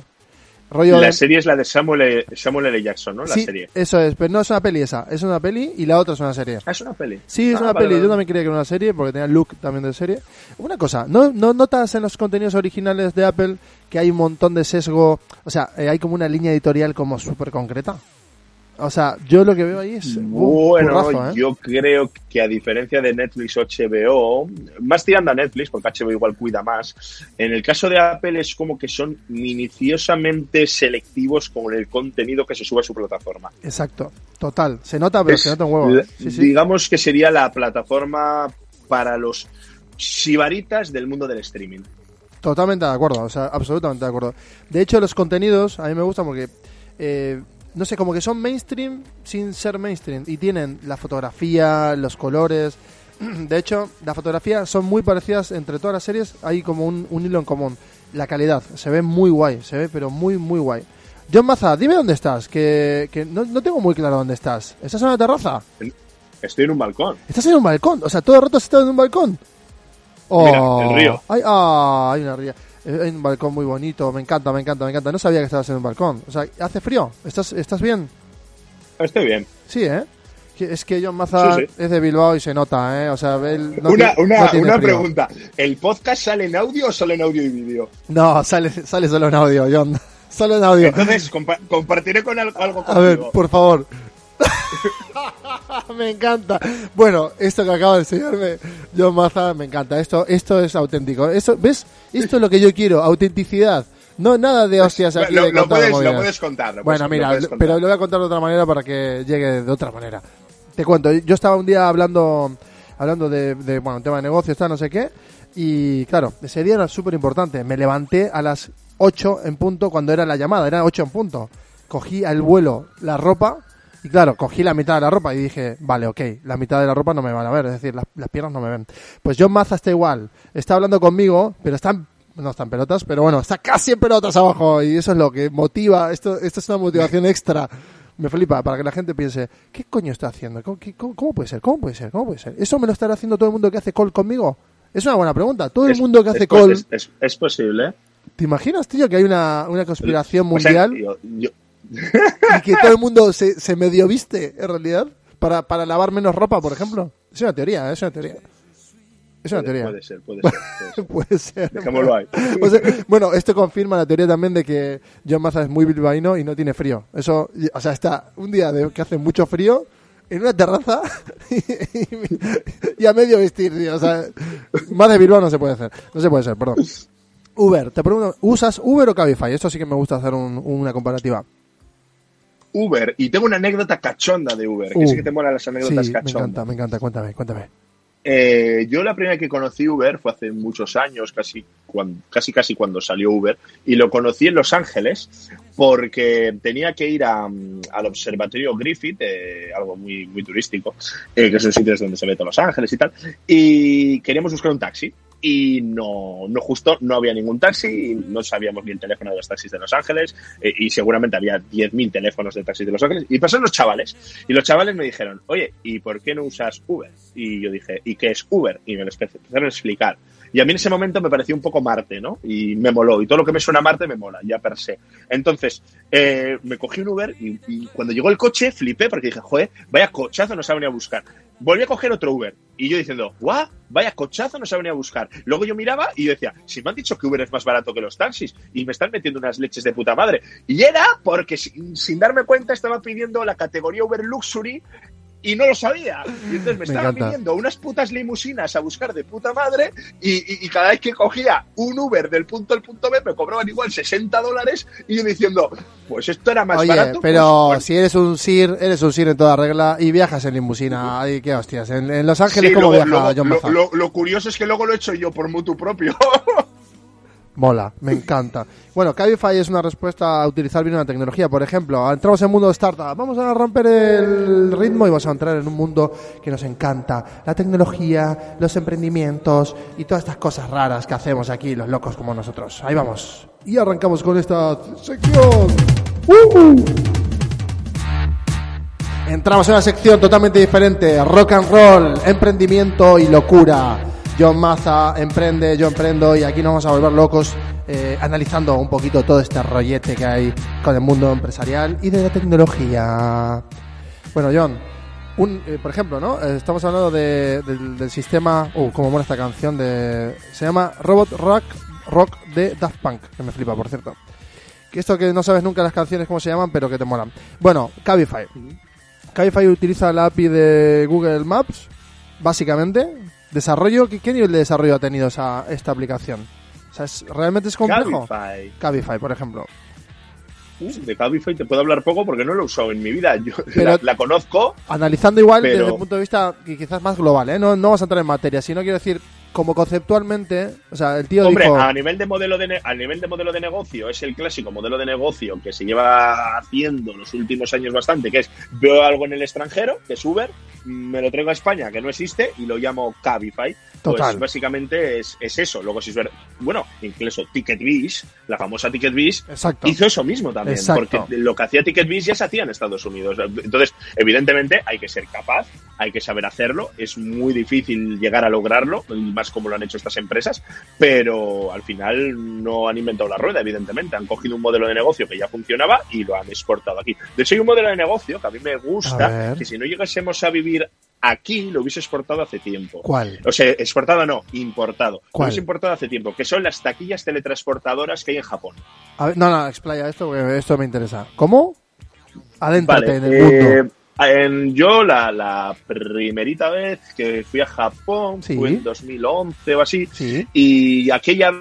Rollo La de- serie es la de Samuel L. Samuel L. Jackson, ¿no? La sí, serie. eso es, pero no es una peli esa, es una peli y la otra es una serie. Ah, es una peli. Sí, es Ah, una vale, peli. vale. Yo también creía que era una serie porque tenía look también de serie. Una cosa, ¿no, ¿no notas en los contenidos originales de Apple que hay un montón de sesgo? O sea, eh, hay como una línea editorial como súper concreta. O sea, yo lo que veo ahí es. Bueno, currazo, ¿eh? yo creo que a diferencia de Netflix o HBO, más tirando a Netflix, porque HBO igual cuida más, en el caso de Apple es como que son minuciosamente selectivos con el contenido que se sube a su plataforma. Exacto, total. Se nota, pero Es se nota un huevo. Digamos que sería la plataforma para los sibaritas del mundo del streaming. Totalmente de acuerdo, o sea, absolutamente de acuerdo. De hecho, los contenidos a mí me gustan porque, eh, no sé, como que son mainstream sin ser mainstream. Y tienen la fotografía, los colores. De hecho, la fotografía son muy parecidas entre todas las series. Hay como un, un hilo en común. La calidad, se ve muy guay, se ve pero muy, muy guay. John Maza, dime dónde estás, que, que no, no tengo muy claro dónde estás. ¿Estás en una terraza? Estoy en un balcón. ¿Estás en un balcón? O sea, todo el rato has estado en un balcón. Mira, el río. Hay, ah, hay una ría. Eh, Hay un balcón muy bonito. Me encanta, me encanta, me encanta. No sabía que estabas en un balcón. O sea, ¿hace frío? ¿Estás, estás bien? Estoy bien. Sí, ¿eh? Es que John Maza Sí, sí. es de Bilbao y se nota, ¿eh? O sea, él no una una, no una pregunta. ¿El podcast sale en audio o sale en audio y vídeo? No, sale, sale solo en audio, John. Solo en audio. Entonces, compa- compartiré con al- algo contigo. A ver, por favor. me encanta. Bueno, esto que acaba de enseñarme John Maza, me encanta. Esto, esto es auténtico. Esto, ¿Ves? Esto es lo que yo quiero, autenticidad. No nada de hostias aquí lo, de lo puedes, lo puedes contar. lo Bueno, puedes- mira, puedes contar. pero lo voy a contar de otra manera para que llegue de otra manera. Te cuento, yo estaba un día hablando hablando de, de, bueno, un tema de negocios, tal, no sé qué, y claro, ese día era súper importante. Me levanté a las 8 en punto cuando era la llamada, era 8 en punto. Cogí al vuelo la ropa y claro, cogí la mitad de la ropa y dije, vale, ok, la mitad de la ropa no me van a ver, es decir, las, las piernas no me ven. Pues John Maza está igual, está hablando conmigo, pero está no está en pelotas, pero bueno, está casi en pelotas abajo y eso es lo que motiva, esto, esto es una motivación extra. Me flipa, para que la gente piense, ¿qué coño está haciendo? ¿Cómo, qué- cómo- cómo puede ser? ¿Cómo puede ser? ¿Cómo puede ser? ¿Eso me lo estará haciendo todo el mundo que hace call conmigo? Es una buena pregunta. Todo el Es- mundo que hace es, call, es, posible. ¿eh? ¿te imaginas, tío, que hay una, una conspiración O sea, mundial yo- yo- y que todo el mundo se, se medio viste, en realidad, para, para lavar menos ropa, por ejemplo? Es una teoría, es una teoría. Es una teoría. puede ser, puede ser. puede ser. Puede ser. Dejémoslo ahí. O sea, bueno, esto confirma la teoría también de que John Maza es muy bilbaíno y no tiene frío. Eso, o sea, está un día de, que hace mucho frío en una terraza y, a medio vestir, tío. O sea, más de Bilbao no se puede hacer. No se puede ser, perdón. Uber, te pregunto, ¿usas Uber o Cabify? Esto sí que me gusta hacer un- una comparativa. Uber, y tengo una anécdota cachonda de Uber, que Uh, sí que te molan las Sí, anécdotas me cachondas. encanta, me encanta. Cuéntame, cuéntame. Eh, yo la primera que conocí Uber fue hace muchos años, casi, cuan- casi casi cuando salió Uber, y lo conocí en Los Ángeles porque tenía que ir a, mm, al observatorio Griffith, eh, algo muy, muy turístico, eh, que son sitios donde se ve todo Los Ángeles y tal, y queríamos buscar un taxi. Y no, no justo, no había ningún taxi, y no sabíamos ni el teléfono de los taxis de Los Ángeles, eh, y seguramente había 10.000 teléfonos de taxis de Los Ángeles, y pasaron los chavales, y los chavales me dijeron, oye, ¿y por qué no usas Uber? Y yo dije, ¿y qué es Uber? Y me lo empezaron a explicar. Y a mí en ese momento me pareció un poco Marte, ¿no? Y me moló. Y todo lo que me suena a Marte me mola, ya per se. Entonces, eh, me cogí un Uber y, cuando llegó el coche flipé porque dije, joder, vaya cochazo nos ha venido a buscar. Volví a coger otro Uber. Y yo diciendo, guau, vaya cochazo nos ha venido a buscar. Luego yo miraba y yo decía, si me han dicho que Uber es más barato que los taxis y me están metiendo unas leches de puta madre. Y era porque sin darme cuenta estaba pidiendo la categoría Uber Luxury y no lo sabía. Y entonces me, Me estaban encanta. viniendo unas putas limusinas a buscar de puta madre y, y- y cada vez que cogía un Uber del punto al punto B me cobraban igual 60 dólares y yo diciendo, pues esto era más Oye, barato. pero pues, si eres un SIR, eres un SIR en toda regla y viajas en limusina. Ay, qué hostias. En, en Los Ángeles, sí, ¿cómo luego- viaja luego- John lo, lo- lo curioso es que luego lo he hecho yo por mutuo propio. Mola, me encanta. Bueno, Cabify es una respuesta a utilizar bien una tecnología. Por ejemplo, entramos en el mundo de startup. Vamos a romper el ritmo y vamos a entrar en un mundo que nos encanta. La tecnología, los emprendimientos y todas estas cosas raras que hacemos aquí los locos como nosotros. Ahí vamos. Y arrancamos con esta sección. ¡Uh! Entramos en una sección totalmente diferente, rock and roll, emprendimiento y locura. John Maza emprende, yo emprendo y aquí nos vamos a volver locos eh, analizando un poquito todo este rollete que hay con el mundo empresarial y de la tecnología. Bueno, John, un, eh, por ejemplo, ¿no? Eh, estamos hablando de- del, del sistema, uh, como mola esta canción de, se llama Robot Rock, Rock de Daft Punk, que me flipa, por cierto. Que esto que no sabes nunca las canciones cómo se llaman, pero que te molan. Bueno, Cabify. Cabify utiliza la API de Google Maps, básicamente. Desarrollo, ¿qué, qué nivel de desarrollo ha tenido esa, esta aplicación? O sea, ¿es- ¿realmente es complejo? Cabify. Cabify, por ejemplo. Uh, de Cabify te puedo hablar poco porque no lo he usado en mi vida. Yo Pero- la, la conozco, Analizando igual Pero- desde el punto de vista quizás más global, ¿eh? No, no vas a entrar en materia, sino quiero decir, como conceptualmente, o sea, el tío Hombre, dijo... a nivel de modelo de a nivel de modelo de negocio es el clásico modelo de negocio que se lleva haciendo los últimos años bastante, que es veo algo en el extranjero, que es Uber, me lo traigo a España que no existe y lo llamo Cabify. Total. Pues básicamente es, es eso. Luego si es ver, bueno, incluso TicketBiz, la famosa TicketBiz hizo eso mismo también, Exacto. porque lo que hacía TicketBiz ya se hacía en Estados Unidos. Entonces, evidentemente hay que ser capaz, hay que saber hacerlo, es muy difícil llegar a lograrlo, más como lo han hecho estas empresas, pero al final no han inventado la rueda, evidentemente, han cogido un modelo de negocio que ya funcionaba y lo han exportado aquí. De hecho, hay un modelo de negocio que a mí me gusta, que si no llegásemos a vivir aquí, lo hubiese exportado hace tiempo. ¿Cuál? O sea, exportado no, importado. ¿Cuál? Lo hubiese importado hace tiempo, que son las taquillas teletransportadoras que hay en Japón. A ver, no, no, explaya esto porque esto me interesa. ¿Cómo? Adéntrate Vale, en el eh, mundo. en- yo la, la primerita vez que fui a Japón Sí. fue en 2011 o así, Sí. y aquella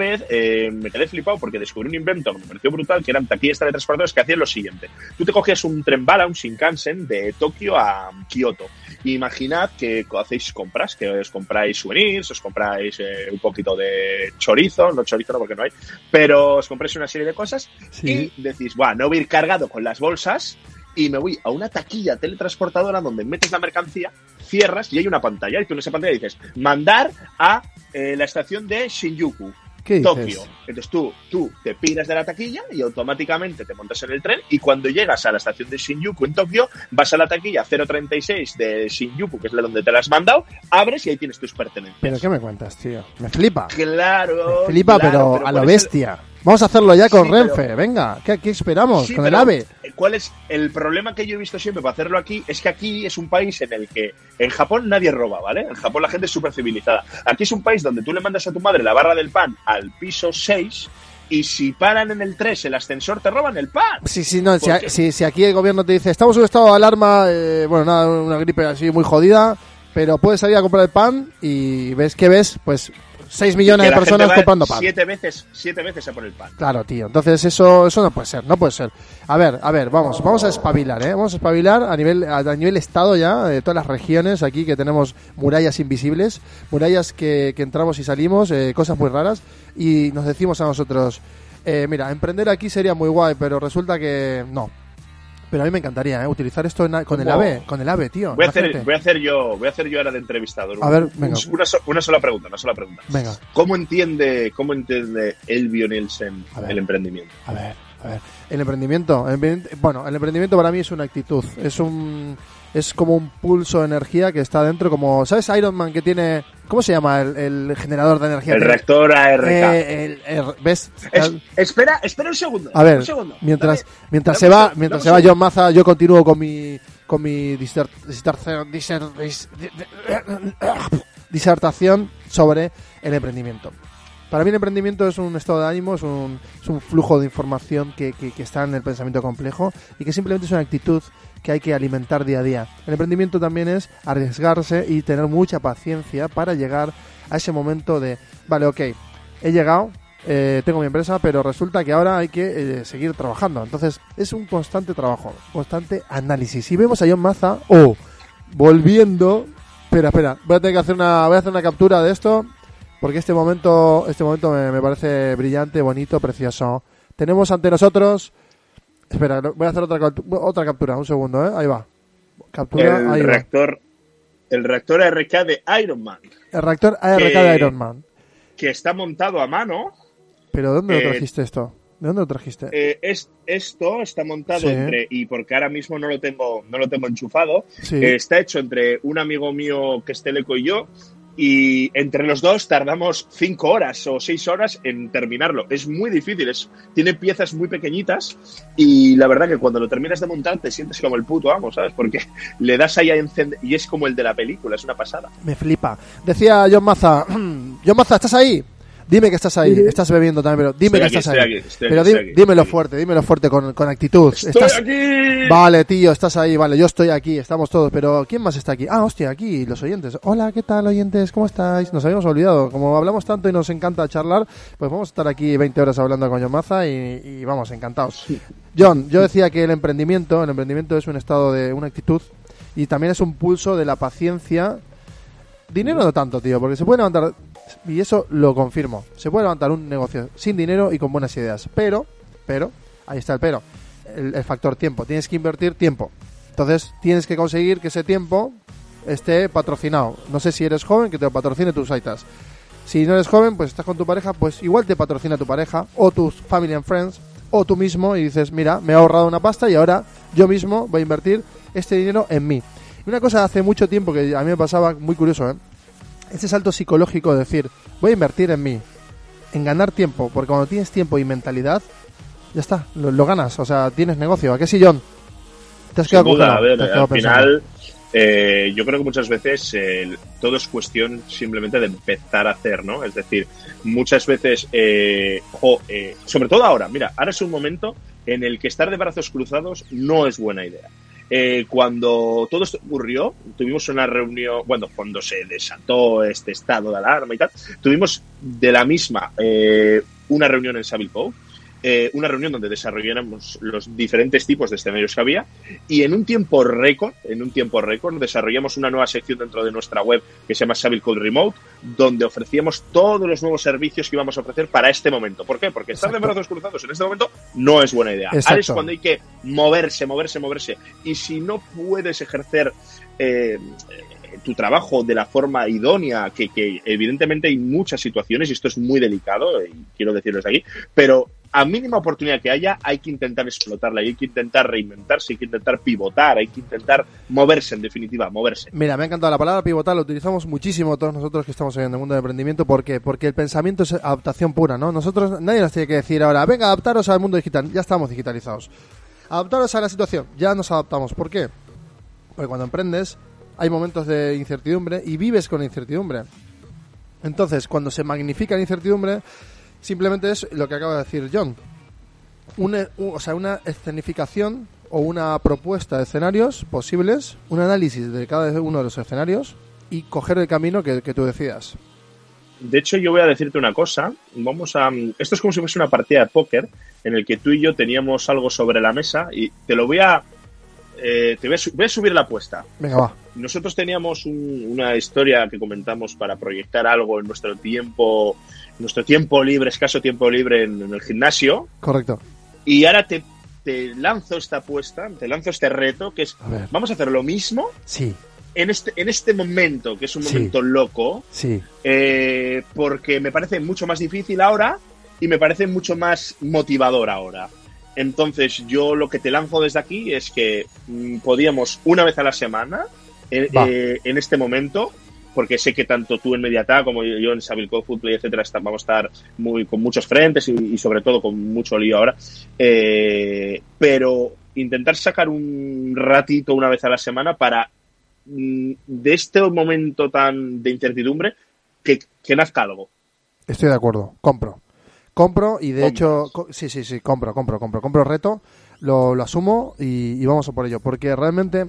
vez eh, me quedé flipado porque descubrí un invento que me pareció brutal, que eran taquillas teletransportadoras que hacían lo siguiente. Tú te cogías un tren bala, un Shinkansen, de Tokio a Kioto. Imaginad que hacéis compras, que os compráis souvenirs, os compráis eh, un poquito de chorizo, no chorizo no porque no hay, pero os compráis una serie de cosas Sí. y decís, bueno, no voy a ir cargado con las bolsas y me voy a una taquilla teletransportadora donde metes la mercancía, cierras y hay una pantalla. Y tú en esa pantalla dices, mandar a eh, la estación de Shinjuku. Tokio. Entonces tú, tú te piras de la taquilla y automáticamente te montas en el tren y cuando llegas a la estación de Shinjuku en Tokio, vas a la taquilla 036 de Shinjuku, que es la donde te la has mandado, abres y ahí tienes tus pertenencias. ¿Pero qué me cuentas, tío? Me flipa. Claro. Me flipa, claro, pero, a lo ¿cuál es el- bestia. Vamos a hacerlo ya con Sí, pero- Renfe, venga. ¿Qué, qué esperamos? Sí, con el AVE. ¿Cuál es el problema que yo he visto siempre para hacerlo aquí? Es que aquí es un país en el que en Japón nadie roba, ¿vale? En Japón la gente es súper civilizada. Aquí es un país donde tú le mandas a tu madre la barra del pan al piso 6 y si paran en el 3 el ascensor te roban el pan. Sí, sí, no, si- si aquí el gobierno te dice, estamos en un estado de alarma, eh, bueno, nada, una gripe así muy jodida, pero puedes salir a comprar el pan y ves que ves, pues 6 millones de personas comprando pan. Siete veces, siete veces a por el pan. Claro, tío. Entonces eso, eso no puede ser, no puede ser. A ver, a ver, vamos, vamos a espabilar, ¿eh? Vamos a espabilar a nivel, a, a nivel estado ya, de todas las regiones aquí que tenemos murallas invisibles, murallas que, que entramos y salimos, eh, cosas muy raras, y nos decimos a nosotros, eh, mira, emprender aquí sería muy guay, pero resulta que no. Pero a mí me encantaría, ¿eh? Utilizar esto en- con el. AVE, con el AVE, tío. Voy a, hacer, voy a hacer yo, voy a hacer yo ahora de entrevistador. A ver, venga. Una, so- una sola pregunta, una sola pregunta. Venga, ¿Cómo entiende, cómo entiende Elvio Nielsen ver. el emprendimiento? a ver, a ver. El emprendimiento, el emprendimiento- bueno, el emprendimiento para mí es una actitud, es un es como un pulso de energía que está dentro, como ¿sabes Iron Man que tiene ¿cómo se llama el, el generador de energía? El reactor ARK. Eh, el- el- ¿Ves? Es- espera, espera un segundo. A ver, un segundo. mientras Dame- mientras dame se va seg- mientras dame se va. John Maza, yo continúo con mi con mi diser- disertación diser- dis- di- disertación sobre el emprendimiento. Para mí el emprendimiento es un estado de ánimo, es un, es un flujo de información que, que- que está en el pensamiento complejo y que simplemente es una actitud que hay que alimentar día a día. El emprendimiento también es arriesgarse y tener mucha paciencia para llegar a ese momento de, vale, ok, he llegado, eh, tengo mi empresa, pero resulta que ahora hay que eh, seguir trabajando. Entonces es un constante trabajo, constante análisis. Y vemos a John Maza, oh, volviendo... Espera, espera, voy a tener que hacer una, voy a hacer una captura de esto porque este momento, este momento me, me parece brillante, bonito, precioso. Tenemos ante nosotros, espera, voy a hacer otra otra captura, un segundo, ¿eh? ahí va. Captura, el ahí va. reactor, el reactor ARK de Iron Man, El reactor ARK de Iron Man. que está montado a mano. Pero ¿de ¿dónde lo eh, trajiste esto? ¿De dónde lo trajiste? Eh, es, esto está montado Sí. entre, y porque ahora mismo no lo tengo, no lo tengo enchufado, Sí. eh, está hecho entre un amigo mío que es Teleco y yo, y entre los dos tardamos cinco horas o seis horas en terminarlo. Es muy difícil, es, tiene piezas muy pequeñitas y la verdad que cuando lo terminas de montar te sientes como el puto amo, ¿sabes? Porque le das ahí a encender y es como el de la película, es una pasada. Me flipa. Decía John Maza, John Maza, ¿estás ahí? Dime que estás ahí. Estás bebiendo también, pero dime Estoy que aquí, estás estoy ahí. aquí, estoy pero aquí, dímelo fuerte, dímelo fuerte con, con actitud. ¡Estoy Estás- aquí! Vale, tío, estás ahí, vale, yo estoy aquí, estamos todos, pero ¿quién más está aquí? Ah, hostia, aquí, los oyentes. Hola, ¿qué tal, oyentes? ¿Cómo estáis? Nos habíamos olvidado, como hablamos tanto y nos encanta charlar, pues vamos a estar aquí 20 horas hablando con John Maza y, y vamos, encantados. John, yo decía que el emprendimiento, el emprendimiento es un estado de una actitud y también es un pulso de la paciencia. Dinero no tanto, tío, porque se puede levantar, y eso lo confirmo, se puede levantar un negocio sin dinero y con buenas ideas, pero, pero, ahí está el pero, el, factor tiempo, tienes que invertir tiempo, entonces tienes que conseguir que ese tiempo esté patrocinado, no sé si eres joven, que te patrocine tus saitas, si no eres joven, pues estás con tu pareja, pues igual te patrocina tu pareja, o tus family and friends, o tú mismo, y dices, mira, me he ahorrado una pasta y ahora yo mismo voy a invertir este dinero en mí. Y una cosa hace mucho tiempo que a mí me pasaba, muy curioso, ¿eh? Ese salto psicológico de decir, voy a invertir en mí, en ganar tiempo, porque cuando tienes tiempo y mentalidad, ya está, lo, lo ganas, o sea, tienes negocio. ¿A qué John? Te has Sin quedado duda, a ver, al final, eh, yo creo que muchas veces eh, todo es cuestión simplemente de empezar a hacer, ¿no? Es decir, muchas veces, eh, jo, eh, sobre todo ahora, mira, ahora es un momento en el que estar de brazos cruzados no es buena idea. Eh, cuando todo esto ocurrió, tuvimos una reunión, bueno, cuando se desató este estado de alarma y tal, tuvimos de la misma eh, una reunión en Savile Cove eh, una reunión donde desarrolláramos los diferentes tipos de escenarios que había y en un tiempo récord, en un tiempo récord, desarrollamos una nueva sección dentro de nuestra web que se llama Savile Code Remote, donde ofrecíamos todos los nuevos servicios que íbamos a ofrecer para este momento. ¿Por qué? Porque estar de brazos cruzados en este momento no es buena idea. Ahora es cuando hay que moverse, moverse, moverse. Y si no puedes ejercer eh, tu trabajo de la forma idónea, que, que evidentemente hay muchas situaciones, y esto es muy delicado, y quiero decirlo desde aquí, pero a mínima oportunidad que haya, hay que intentar explotarla, hay que intentar reinventarse, hay que intentar pivotar, hay que intentar moverse, en definitiva, moverse. Mira, me ha encantado la palabra pivotar, la utilizamos muchísimo todos nosotros que estamos en el mundo del emprendimiento. ¿Por qué? Porque el pensamiento es adaptación pura, ¿no? Nosotros, nadie nos tiene que decir ahora, venga, adaptaros al mundo digital, ya estamos digitalizados. Adaptaros a la situación, ya nos adaptamos. ¿Por qué? Porque cuando emprendes hay momentos de incertidumbre y vives con incertidumbre. Entonces, cuando se magnifica la incertidumbre, simplemente es lo que acaba de decir John. Una, o sea, una escenificación o una propuesta de escenarios posibles, un análisis de cada uno de los escenarios y coger el camino que, que tú decidas. De hecho, yo voy a decirte una cosa. Vamos a. Esto es como si fuese una partida de póker en el que tú y yo teníamos algo sobre la mesa y te lo voy a. eh, te voy a, su- voy a subir la apuesta. Venga, va. Nosotros teníamos un- una historia que comentamos para proyectar algo en nuestro tiempo, nuestro tiempo libre, escaso tiempo libre en, en el gimnasio. Correcto. Y ahora te, te lanzo esta apuesta, te lanzo este reto, que es A vamos a hacer lo mismo Sí, en este, en este momento, que es un Sí. momento loco, sí. eh, porque me parece mucho más difícil ahora y me parece mucho más motivador ahora. Entonces, yo lo que te lanzo desde aquí es que mm, podíamos una vez a la semana, eh, en este momento, porque sé que tanto tú en Mediata como yo en Sabilco Footplay, etcétera, vamos a estar muy, con muchos frentes y, y sobre todo con mucho lío ahora. Eh, pero intentar sacar un ratito una vez a la semana para mm, de este momento tan de incertidumbre que, que nazca algo. Estoy de acuerdo. Compro. Compro y de Compras. hecho, sí, sí, sí, compro, compro, compro. Compro reto, lo, lo asumo y, y vamos a por ello. Porque realmente,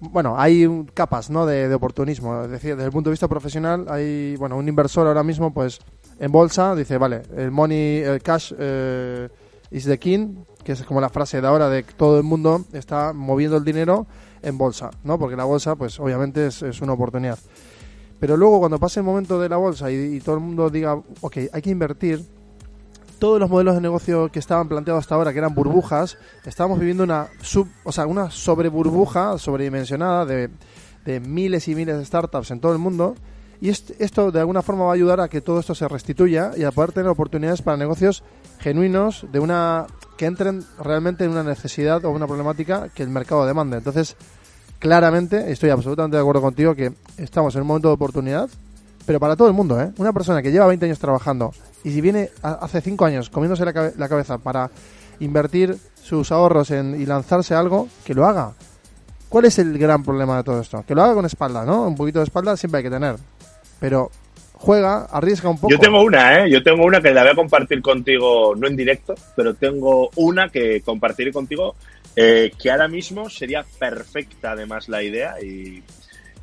bueno, hay un- capas, ¿no? De, de oportunismo. Es decir, desde el punto de vista profesional, hay, bueno, un inversor ahora mismo, pues, en bolsa, dice, vale, el money, el cash eh, is the king, que es como la frase de ahora de que todo el mundo está moviendo el dinero en bolsa, ¿no? Porque la bolsa, pues, obviamente es, es una oportunidad. Pero luego cuando pase el momento de la bolsa y, y todo el mundo diga, ok, hay que invertir, todos los modelos de negocio que estaban planteados hasta ahora, que eran burbujas, estábamos viviendo una o sea, una sobre burbuja, sobredimensionada de, de miles y miles de startups en todo el mundo. Y est- esto de alguna forma va a ayudar a que todo esto se restituya y a poder tener oportunidades para negocios genuinos de una que entren realmente en una necesidad o una problemática que el mercado demande. Entonces, claramente, estoy absolutamente de acuerdo contigo que estamos en un momento de oportunidad, pero para todo el mundo, ¿eh? Una persona que lleva 20 años trabajando y si viene hace 5 años comiéndose la, cabe- la cabeza para invertir sus ahorros en, y lanzarse algo, que lo haga. ¿Cuál es el gran problema de todo esto? Que lo haga con espalda, ¿no? Un poquito de espalda siempre hay que tener. Pero juega, arriesga un poco. Yo tengo una, ¿eh? Yo tengo una que la voy a compartir contigo, no en directo, pero tengo una que compartiré contigo eh, que ahora mismo sería perfecta además la idea y,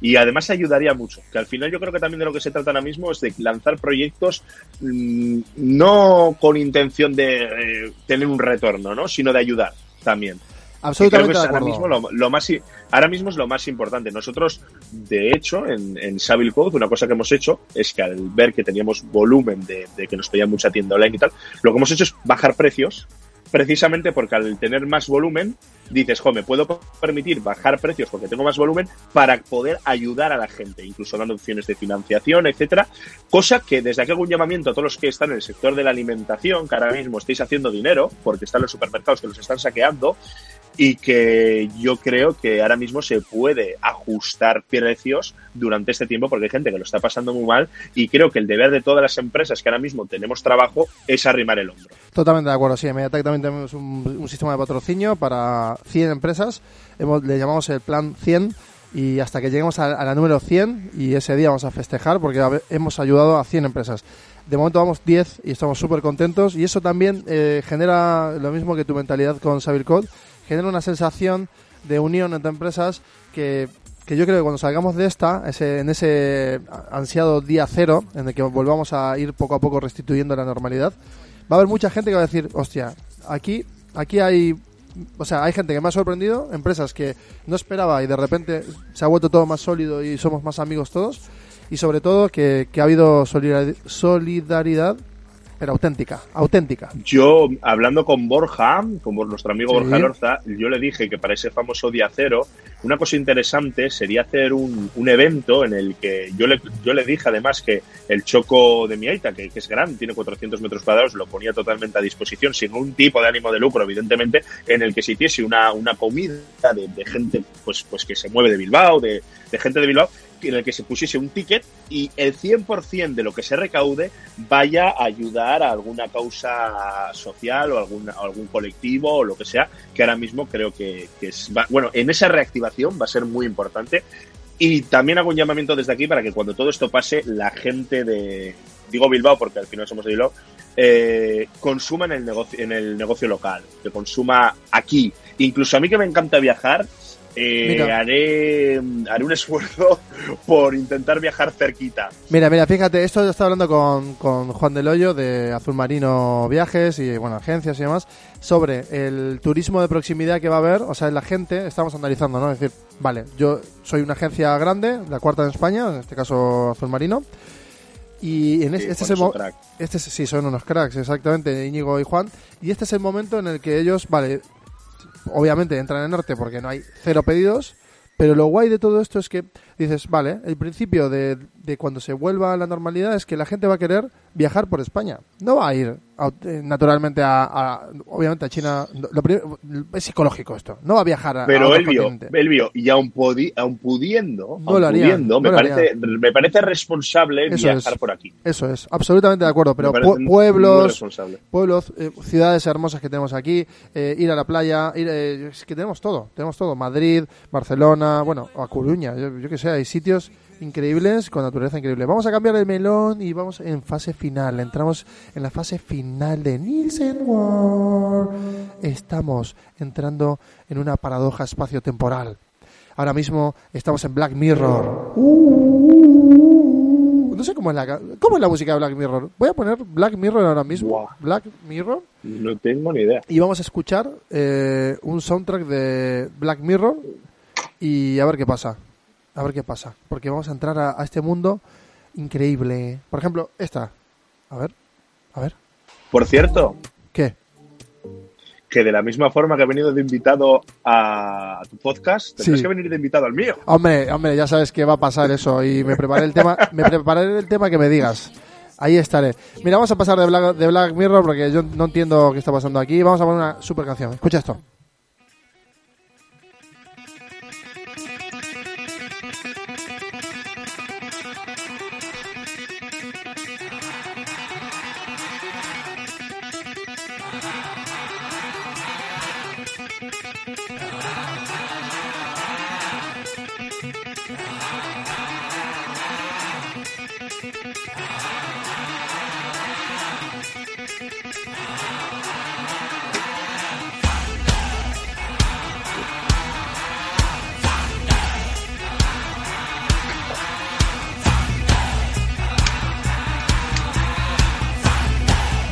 y además ayudaría mucho. Que al final yo creo que también de lo que se trata ahora mismo es de lanzar proyectos mm, no con intención de eh, tener un retorno, ¿no? Sino de ayudar también. Que creo Absolutamente que de ahora mismo lo, lo más ahora mismo es lo más importante. Nosotros, de hecho, en, en Savile Code, una cosa que hemos hecho es que al ver que teníamos volumen de, de que nos pedían mucha tienda online y tal, lo que hemos hecho es bajar precios, precisamente porque al tener más volumen, dices, jo, me puedo permitir bajar precios porque tengo más volumen para poder ayudar a la gente, incluso dando opciones de financiación, etcétera. Cosa que desde aquí hago un llamamiento a todos los que están en el sector de la alimentación, que ahora mismo estáis haciendo dinero, porque están los supermercados que los están saqueando, y que yo creo que ahora mismo se puede ajustar precios durante este tiempo porque hay gente que lo está pasando muy mal y creo que el deber de todas las empresas que ahora mismo tenemos trabajo es arrimar el hombro. Totalmente de acuerdo, sí. En Mediatek también tenemos un, sistema de patrocinio para 100 empresas. Hemos, le llamamos el plan 100 y hasta que lleguemos a, la número 100 y ese día vamos a festejar porque hemos ayudado a 100 empresas. De momento vamos 10 y estamos súper contentos y eso también eh, genera lo mismo que tu mentalidad con Savile Code, genera una sensación de unión entre empresas que, que yo creo que cuando salgamos de esta, ese, en ese ansiado día cero, en el que volvamos a ir poco a poco restituyendo la normalidad, va a haber mucha gente que va a decir, hostia, aquí, aquí hay, o sea, hay gente que me ha sorprendido, empresas que no esperaba y de repente se ha vuelto todo más sólido y somos más amigos todos, y sobre todo que, que ha habido solidari- solidaridad, pero auténtica, auténtica. Yo, hablando con Borja, con nuestro amigo Sí. Borja Lorza, yo le dije que para ese famoso día cero, una cosa interesante sería hacer un, un evento en el que yo le, yo le dije además que el choco de mi Aita, que, que es grande, tiene 400 metros cuadrados, lo ponía totalmente a disposición, sin un tipo de ánimo de lucro, evidentemente, en el que se hiciese una, una comida de, de gente pues, pues que se mueve de Bilbao, de, de gente de Bilbao, en el que se pusiese un ticket y el 100% de lo que se recaude vaya a ayudar a alguna causa social o algún, a algún colectivo o lo que sea, que ahora mismo creo que, es, bueno, en esa reactivación va a ser muy importante. Y también hago un llamamiento desde aquí para que cuando todo esto pase, la gente de, digo Bilbao porque al final somos de Bilbao, eh, consuma en el, negocio, en el negocio local, que consuma aquí. Incluso a mí que me encanta viajar, eh, haré, haré un esfuerzo por intentar viajar cerquita. Mira, mira, fíjate, esto estaba hablando con, con Juan del Hoyo de Azul Marino Viajes y, bueno, agencias y demás, sobre el turismo de proximidad que va a haber, o sea, la gente, estamos analizando, ¿no? Es decir, vale, yo soy una agencia grande, la cuarta en España, en este caso Azul Marino, y en es- Sí, este, es el es un mo- crack. este es- sí, son unos cracks, exactamente, Íñigo y Juan, y este es el momento en el que ellos, vale, obviamente entran en arte porque no hay cero pedidos, pero lo guay de todo esto es que dices, vale, el principio de, de cuando se vuelva a la normalidad es que la gente va a querer viajar por España. No va a ir eh, naturalmente a, a- obviamente a China. Lo primero- es psicológico esto. No va a viajar a, Pero continente. Elvio, y aun, podi- aun pudiendo, No aun lo harían, pudiendo, me, lo parece, me parece responsable Eso viajar es. por aquí. Eso es, absolutamente de acuerdo. Pero pueblos, pueblos, eh, ciudades hermosas que tenemos aquí, eh, ir a la playa, ir, eh, es que tenemos todo, tenemos todo. Madrid, Barcelona, bueno, a Coruña, yo, yo que sé, hay sitios increíbles con naturaleza increíble. Vamos a cambiar el melón y vamos en fase final. Entramos en la fase final de Nielsen War. Estamos entrando en una paradoja espacio-temporal. Ahora mismo estamos en Black Mirror. Uh, no sé cómo es la cómo es la música de Black Mirror. Voy a poner Black Mirror ahora mismo. Black Mirror No tengo ni idea. y vamos a escuchar eh, un soundtrack de Black Mirror y a ver qué pasa. A ver qué pasa. Porque vamos a entrar a, a este mundo increíble. Por ejemplo, esta. A ver. A ver. Por cierto, ¿Qué? que de la misma forma que he venido de invitado a tu podcast, tendrás Sí. que venir de invitado al mío. Hombre, hombre, ya sabes que va a pasar eso y me preparé el tema, me preparé el tema que me digas. Ahí estaré. Mira, vamos a pasar de Black, de Black Mirror porque yo no entiendo qué está pasando aquí. Vamos a poner una super canción. Escucha esto.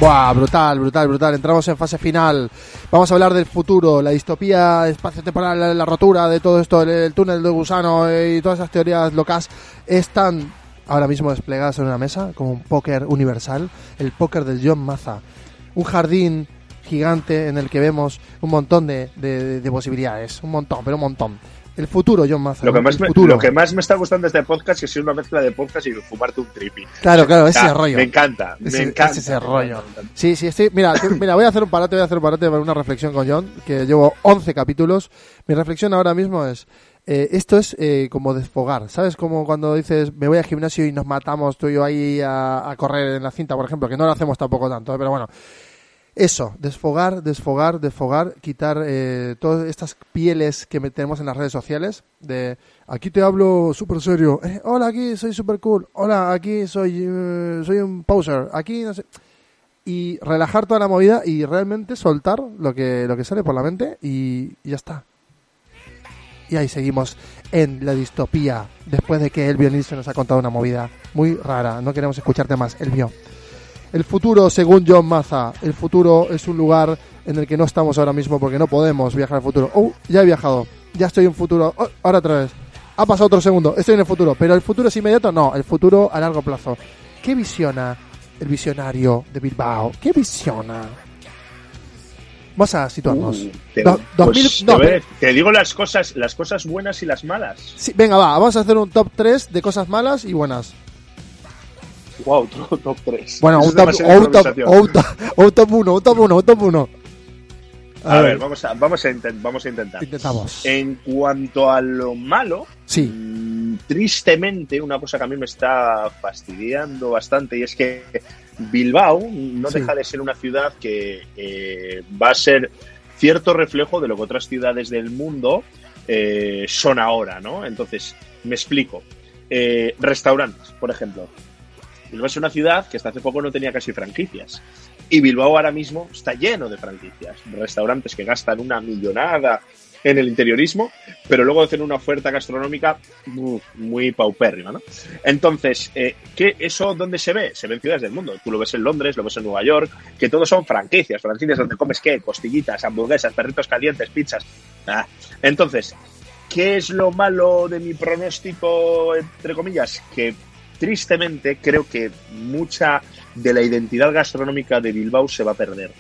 Buah, brutal, brutal, brutal. Entramos en fase final. Vamos a hablar del futuro, la distopía espacio-temporal, la, la rotura de todo esto, el, el túnel de gusano eh, y todas esas teorías locas están ahora mismo desplegadas en una mesa como un póker universal, el póker del John Maza. Un jardín gigante en el que vemos un montón de posibilidades, un montón, pero un montón. El futuro, John Maza. Lo que, más me, lo que más me está gustando de este podcast es que es una mezcla de podcast y fumarte un trippy. Claro, claro, ese Ah, rollo. Me encanta, me Ese- encanta. ese me rollo. encanta, me encanta. Sí, sí, estoy. Mira, mira, voy a hacer un parate, voy a hacer un parate para una reflexión con John, que llevo 11 capítulos. Mi reflexión ahora mismo es. eh, esto es eh, como desfogar, ¿sabes? Como cuando dices, me voy al gimnasio y nos matamos tú y yo ahí a, a correr en la cinta, por ejemplo, que no lo hacemos tampoco tanto, ¿eh? pero bueno. Eso, desfogar, desfogar, desfogar, quitar eh, todas estas pieles que tenemos en las redes sociales. De aquí te hablo súper serio. eh, hola, aquí soy súper cool. Hola, aquí soy, eh, soy un poser. Aquí no sé. Y relajar toda la movida y realmente soltar lo que, lo que sale por la mente y, ya está. Y ahí seguimos en la distopía. Después de que el violinista nos ha contado una movida muy rara. No queremos escucharte más, Elvio. El futuro, según John Maza, el futuro es un lugar en el que no estamos ahora mismo porque no podemos viajar al futuro. Oh, ya he viajado, ya estoy en futuro, Oh, ahora otra vez. Ha pasado otro segundo, estoy en el futuro, pero el futuro es inmediato, no, el futuro a largo plazo. ¿Qué visiona el visionario de Bilbao? ¿Qué visiona? Vamos a situarnos. Uh, te, Do- pues, 2000 te no, digo las cosas, las cosas buenas y las malas. Sí, venga, va, vamos a hacer un top 3 de cosas malas y buenas. Wow, top, top 3. Bueno, un top, o un top, un top, o un top 1, un top 1, un top 1. A, ver, vamos a, vamos, a intent- vamos a intentar. Intentamos. En cuanto a lo malo, Sí. mm, tristemente, una cosa que a mí me está fastidiando bastante y es que Bilbao no Sí. deja de ser una ciudad que eh, va a ser cierto reflejo de lo que otras ciudades del mundo eh, son ahora, ¿no? Entonces, me explico. Eh, restaurantes, por ejemplo. Bilbao es una ciudad que hasta hace poco no tenía casi franquicias. Y Bilbao ahora mismo está lleno de franquicias. Restaurantes que gastan una millonada en el interiorismo, pero luego hacen una oferta gastronómica muy, muy paupérrima, ¿no? Entonces, eh, ¿qué, ¿eso dónde se ve? Se ve en ciudades del mundo. Tú lo ves en Londres, lo ves en Nueva York, que todos son franquicias, franquicias donde comes qué, costillitas, hamburguesas, perritos calientes, pizzas. Ah. Entonces, ¿qué es lo malo de mi pronóstico, entre comillas? Que tristemente creo que mucha de la identidad gastronómica de Bilbao se va a perder.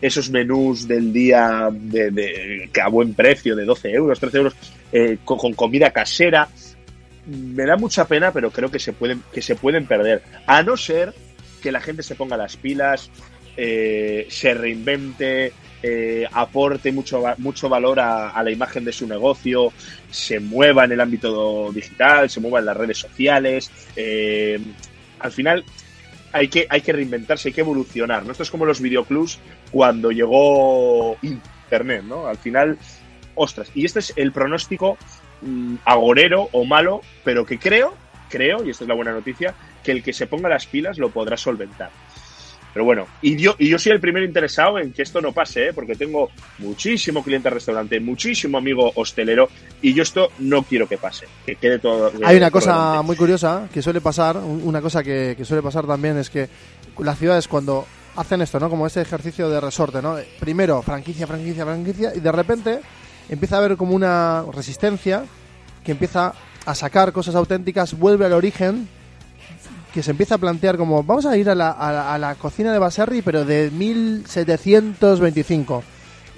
Esos menús del día de, de- que a buen precio, de 12 euros, 13 euros, eh, con, comida casera, me da mucha pena, pero creo que se pueden, que se pueden perder. A no ser que la gente se ponga las pilas, eh, se reinvente, eh, aporte mucho, mucho valor a, a la imagen de su negocio, se mueva en el ámbito digital, se mueva en las redes sociales. eh, al final hay que, hay que reinventarse, hay que evolucionar. ¿no? Esto es como los videoclubs cuando llegó Internet, ¿no? Al final, ostras. Y este es el pronóstico mm, agorero o malo, pero que creo, creo, y esta es la buena noticia, que el que se ponga las pilas lo podrá solventar. Pero bueno, y yo, y yo soy el primero interesado en que esto no pase, ¿eh? porque tengo muchísimo cliente restaurante, muchísimo amigo hostelero, y yo esto no quiero que pase, que quede todo. Hay una cosa delante. muy curiosa que suele pasar, un- una cosa que, que suele pasar también es que las ciudades cuando hacen esto, ¿no? Como este ejercicio de resorte, ¿no? Primero franquicia, franquicia, franquicia y de repente empieza a haber como una resistencia que empieza a sacar cosas auténticas, vuelve al origen, que se empieza a plantear como vamos a ir a la, a la- a la cocina de Baserri pero de 1725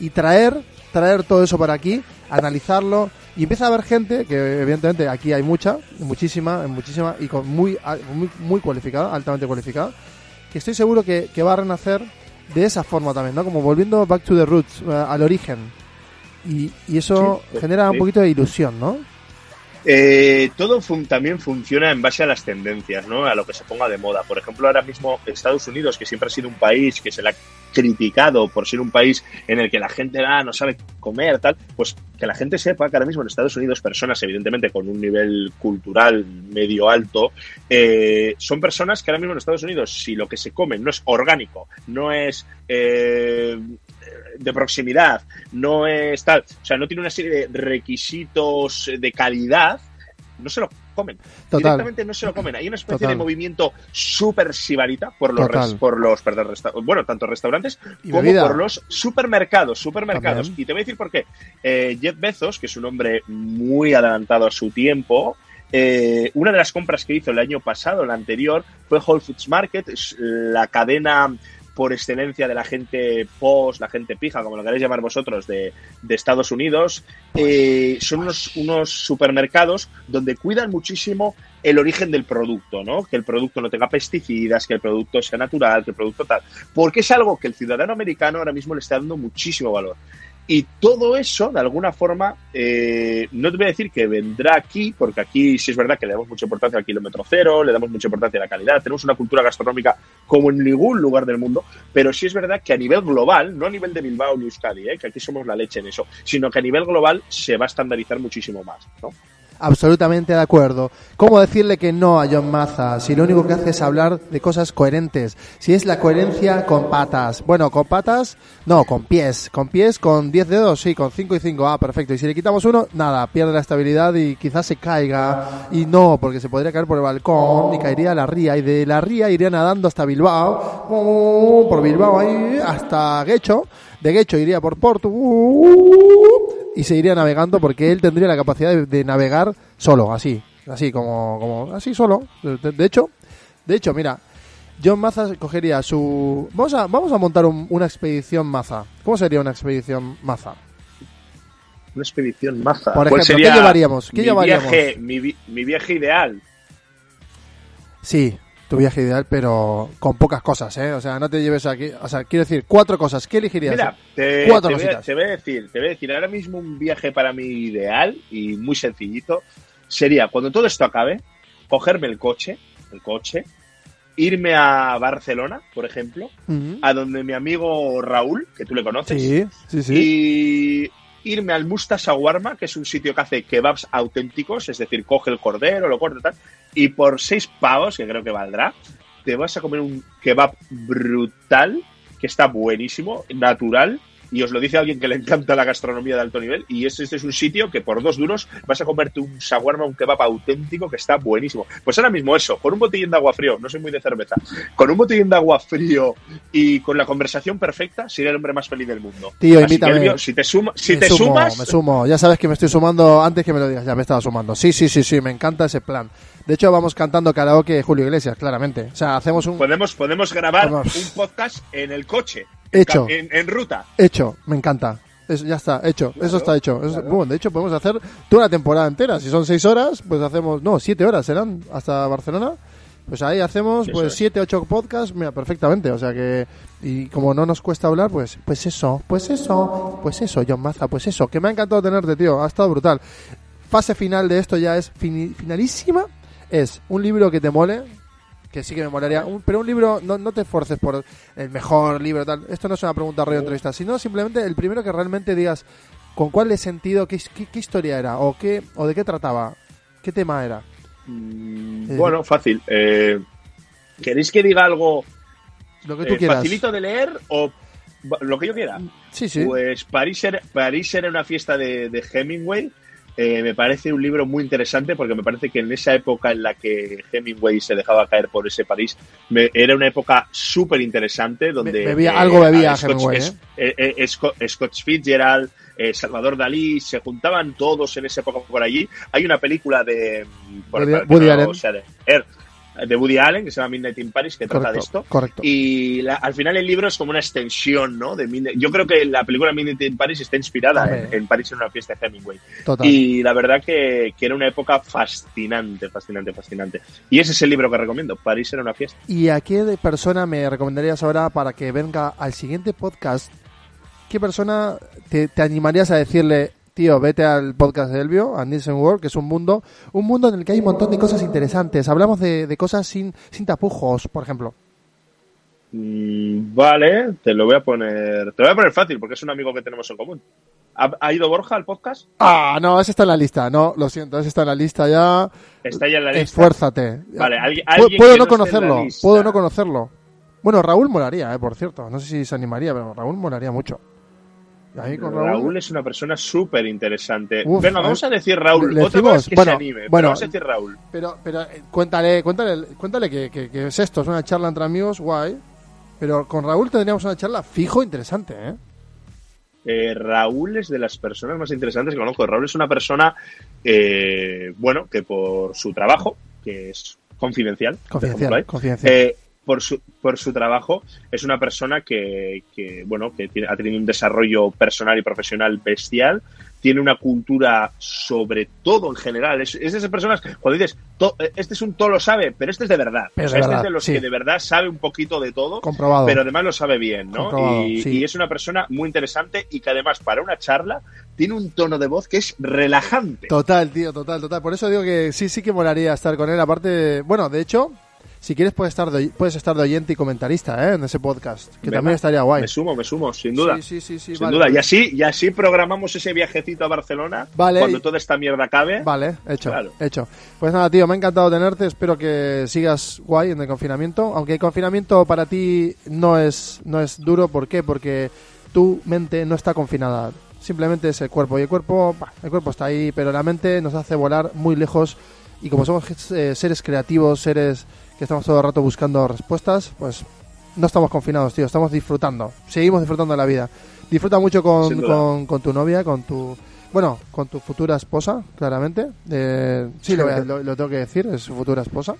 y traer traer todo eso para aquí, analizarlo y empieza a haber gente que evidentemente aquí hay mucha, muchísima, muchísima y con muy muy, muy cualificada, altamente cualificada, que estoy seguro que, que va a renacer de esa forma también, ¿no? Como volviendo back to the roots, eh, al origen. Y, y eso Sí, genera un poquito de ilusión, ¿no? Eh, todo también funciona en base a las tendencias, ¿no? A lo que se ponga de moda. Por ejemplo, ahora mismo Estados Unidos, que siempre ha sido un país que se le ha criticado por ser un país en el que la gente ah, no sabe comer, tal, pues que la gente sepa que ahora mismo en Estados Unidos personas, evidentemente, con un nivel cultural medio alto, eh, son personas que ahora mismo en Estados Unidos, si lo que se comen no es orgánico, no es eh, de proximidad, no es tal, o sea, no tiene una serie de requisitos de calidad, no se lo comen. Total. Directamente no se lo comen. Hay una especie Total. de movimiento súper sibarita por los, res- por los perdón, resta- bueno, tanto restaurantes Y como bebida. por los supermercados, supermercados. También. Y te voy a decir por qué. Eh, Jeff Bezos, que es un hombre muy adelantado a su tiempo, eh, una de las compras que hizo el año pasado, el anterior, fue Whole Foods Market, la cadena por excelencia de la gente post, la gente pija, como lo queréis llamar vosotros, de, Estados Unidos. Eh, son unos, unos supermercados donde cuidan muchísimo el origen del producto, ¿no? Que el producto no tenga pesticidas, que el producto sea natural, que el producto tal. Porque es algo que el ciudadano americano ahora mismo le está dando muchísimo valor. Y todo eso, de alguna forma, eh, no te voy a decir que vendrá aquí, porque aquí sí es verdad que le damos mucha importancia al kilómetro cero, le damos mucha importancia a la calidad, tenemos una cultura gastronómica como en ningún lugar del mundo, pero sí es verdad que a nivel global, no a nivel de Bilbao ni Euskadi, eh, que aquí somos la leche en eso, sino que a nivel global se va a estandarizar muchísimo más, ¿no? Absolutamente de acuerdo. ¿Cómo decirle que no a John Maza si lo único que hace es hablar de cosas coherentes? Si es la coherencia con patas. Bueno, con patas, no, con pies. Con pies, con 10 dedos, sí, con 5 y 5. Ah, perfecto. Y si le quitamos uno, nada, pierde la estabilidad y quizás se caiga. Y no, porque se podría caer por el balcón y caería a la ría. Y de la ría iría nadando hasta Bilbao, por Bilbao ahí, hasta Guecho. De Guecho iría por Porto y se iría navegando porque él tendría la capacidad de, de navegar solo, así, así como, como así solo. De, de hecho, de hecho, mira, John Maza cogería su, vamos a, vamos a montar un- una expedición Maza. ¿Cómo sería una expedición Maza? Una expedición maza. Por ¿Cuál ejemplo, sería ¿qué llevaríamos? ¿Qué mi llevaríamos? Viaje, mi, mi viaje ideal. Sí, tu viaje ideal, pero con pocas cosas, ¿eh? O sea, no te lleves aquí, o sea, quiero decir, cuatro cosas. ¿Qué elegirías? Mira, te, Cuatro te voy, a- te voy a decir, te voy a decir, ahora mismo un viaje para mí ideal y muy sencillito sería cuando todo esto acabe, cogerme el coche, el coche, irme a Barcelona, por ejemplo, a donde mi amigo Raúl, que tú le conoces, Sí, sí, sí. y irme al Musta Shawarma, que es un sitio que hace kebabs auténticos, es decir, coge el cordero, lo corta y tal, y por seis pavos, que creo que valdrá, te vas a comer un kebab brutal, que está buenísimo, natural, y os lo dice alguien que le encanta la gastronomía de alto nivel, y este, este es un sitio que por dos duros vas a comerte un shawarma, un kebab auténtico que está buenísimo. Pues ahora mismo eso, con un botellín de agua frío, no soy muy de cerveza, con un botellín de agua frío y con la conversación perfecta, sería el hombre más feliz del mundo. Tío, Así invítame. Si te, suma, si me te sumo, sumas, me sumo. Ya sabes que me estoy sumando antes que me lo digas. Ya me estaba sumando. Sí, sí, sí, sí. Me encanta ese plan. De hecho, vamos cantando karaoke Julio Iglesias, claramente. O sea, hacemos un podemos, podemos grabar Vamos. un podcast en el coche, Hecho. en, en ruta. hecho. Me encanta. Eso ya está, hecho. Eso está hecho. Eso- bueno, de hecho, podemos hacer toda una temporada entera. Si son seis horas, pues hacemos. No, siete horas serán hasta Barcelona. Pues ahí hacemos Eso pues es. siete, ocho podcasts, mira, perfectamente. O sea que, y como no nos cuesta hablar, pues, pues eso, pues eso, pues eso, John Maza, pues eso, que me ha encantado tenerte, tío, ha estado brutal. Fase final de esto ya es finalísima, es un libro que te mole, que sí que me molaría, un- pero un libro, no, no te esfuerces por el mejor libro, tal. Esto no es una pregunta rollo entrevista, sino simplemente el primero que realmente digas con cuál de sentido, qué, qué, qué historia era, o qué, o de qué trataba, qué tema era. Mm, Eh. Bueno, fácil. Eh, ¿Queréis que diga algo Lo que tú eh, quieras. facilito de leer o lo que yo quiera? Sí, sí. Pues París era, París era una fiesta de, de Hemingway. Eh, me parece un libro muy interesante porque me parece que en esa época en la que Hemingway se dejaba caer por ese París, me- era una época súper interesante donde... Be- bebía- algo bebía Scott- Hemingway, es- eh, eh, Scott, Scott Fitzgerald, eh, Salvador Dalí, se juntaban todos en esa época por allí. Hay una película de... Woody- para que Woody no Allen. sea de, de Woody Allen, que se llama Midnight in Paris, que trata de esto. correcto. Y la- al final el libro es como una extensión, ¿no? De Midnight- yo creo que la película Midnight in Paris está inspirada en, en París en una fiesta de Hemingway. Total. Y la verdad que, que era una época fascinante, fascinante, fascinante. Y ese es el libro que recomiendo, París era una fiesta. ¿Y a qué persona me recomendarías ahora para que venga al siguiente podcast? ¿Qué persona te, te animarías a decirle, tío, vete al podcast de Elvio, a Nielsen World, que es un mundo, un mundo en el que hay un montón de cosas interesantes? Hablamos de, de cosas sin, sin tapujos, por ejemplo. Mm, vale, te lo voy a poner. Te lo voy a poner fácil porque es un amigo que tenemos en común. ¿Ha, ha ido Borja al podcast? Ah, no, ese está en la lista. No, lo siento, ese está en la lista ya. Está ya en la lista. Esfuérzate. Vale, alguien- alguien puedo no conocerlo, puedo no conocerlo. Bueno, Raúl molaría, eh, por cierto. No sé si se animaría, pero Raúl molaría mucho. Y ahí con Raúl, Raúl, es una persona súper interesante. Venga, vamos ver. a decir Raúl. ¿Le Otra decimos? es que Bueno, se anime. pero bueno. vamos a decir Raúl. Pero, pero eh, cuéntale, cuéntale, cuéntale que, que- que es esto, es una charla entre amigos, guay. Pero con Raúl tendríamos una charla fijo interesante, ¿eh? Eh, Raúl es de las personas más interesantes que conozco. Raúl es una persona, eh, bueno, que por su trabajo, que es confidencial, Confidencial, confidencial. Por su, por su trabajo, es una persona que, que, bueno, que tiene- ha tenido un desarrollo personal y profesional bestial, tiene una cultura sobre todo en general. Es, es de esas personas, cuando dices, "To- este es un todo lo sabe, pero este es de verdad. Sea, de este verdad, es de los sí. que de verdad sabe un poquito de todo Comprobado. pero además lo sabe bien, ¿no? Y, sí. y es una persona muy interesante y que además para una charla tiene un tono de voz que es relajante. Total, tío, total, total. Por eso digo que sí, sí que molaría estar con él. Aparte, bueno, de hecho, Si quieres puedes estar de, puedes estar de oyente y comentarista ¿eh? en ese podcast, que Venga, también estaría guay. Me sumo, me sumo, sin duda. Sí, sí, sí, sí, sin vale. duda. Y así, y así programamos ese viajecito a Barcelona Vale. cuando toda esta mierda acabe. Vale, hecho, Claro. hecho. Pues nada, tío, me ha encantado tenerte. Espero que sigas guay en el confinamiento. Aunque el confinamiento para ti no es, no es duro. ¿Por qué? Porque tu mente no está confinada. Simplemente es el cuerpo. Y el cuerpo, bah, el cuerpo está ahí, pero la mente nos hace volar muy lejos. Y como somos eh, seres creativos, seres que estamos todo el rato buscando respuestas, pues no estamos confinados, tío. Estamos disfrutando. Seguimos disfrutando de la vida. Disfruta mucho con, con, con tu novia, con tu bueno, con tu futura esposa, claramente. Eh, sí, lo, tengo que decir, es su futura esposa.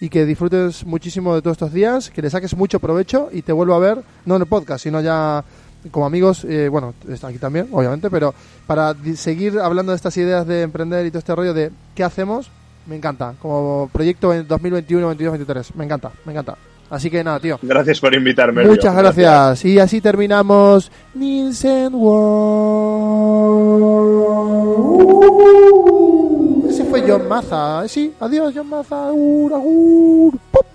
Y que disfrutes muchísimo de todos estos días, que le saques mucho provecho y te vuelvo a ver, no en el podcast, sino ya como amigos, eh, bueno, está aquí también, obviamente, pero para seguir hablando de estas ideas de emprender y todo este rollo de qué hacemos, me encanta. Como proyecto en 2021, 22, 23, me encanta, me encanta. Así que nada, tío. Gracias por invitarme. Muchas gracias. Y así terminamos Nielsen World. Ese fue John Maza. Sí, adiós John Maza. Agur, agur. Pop.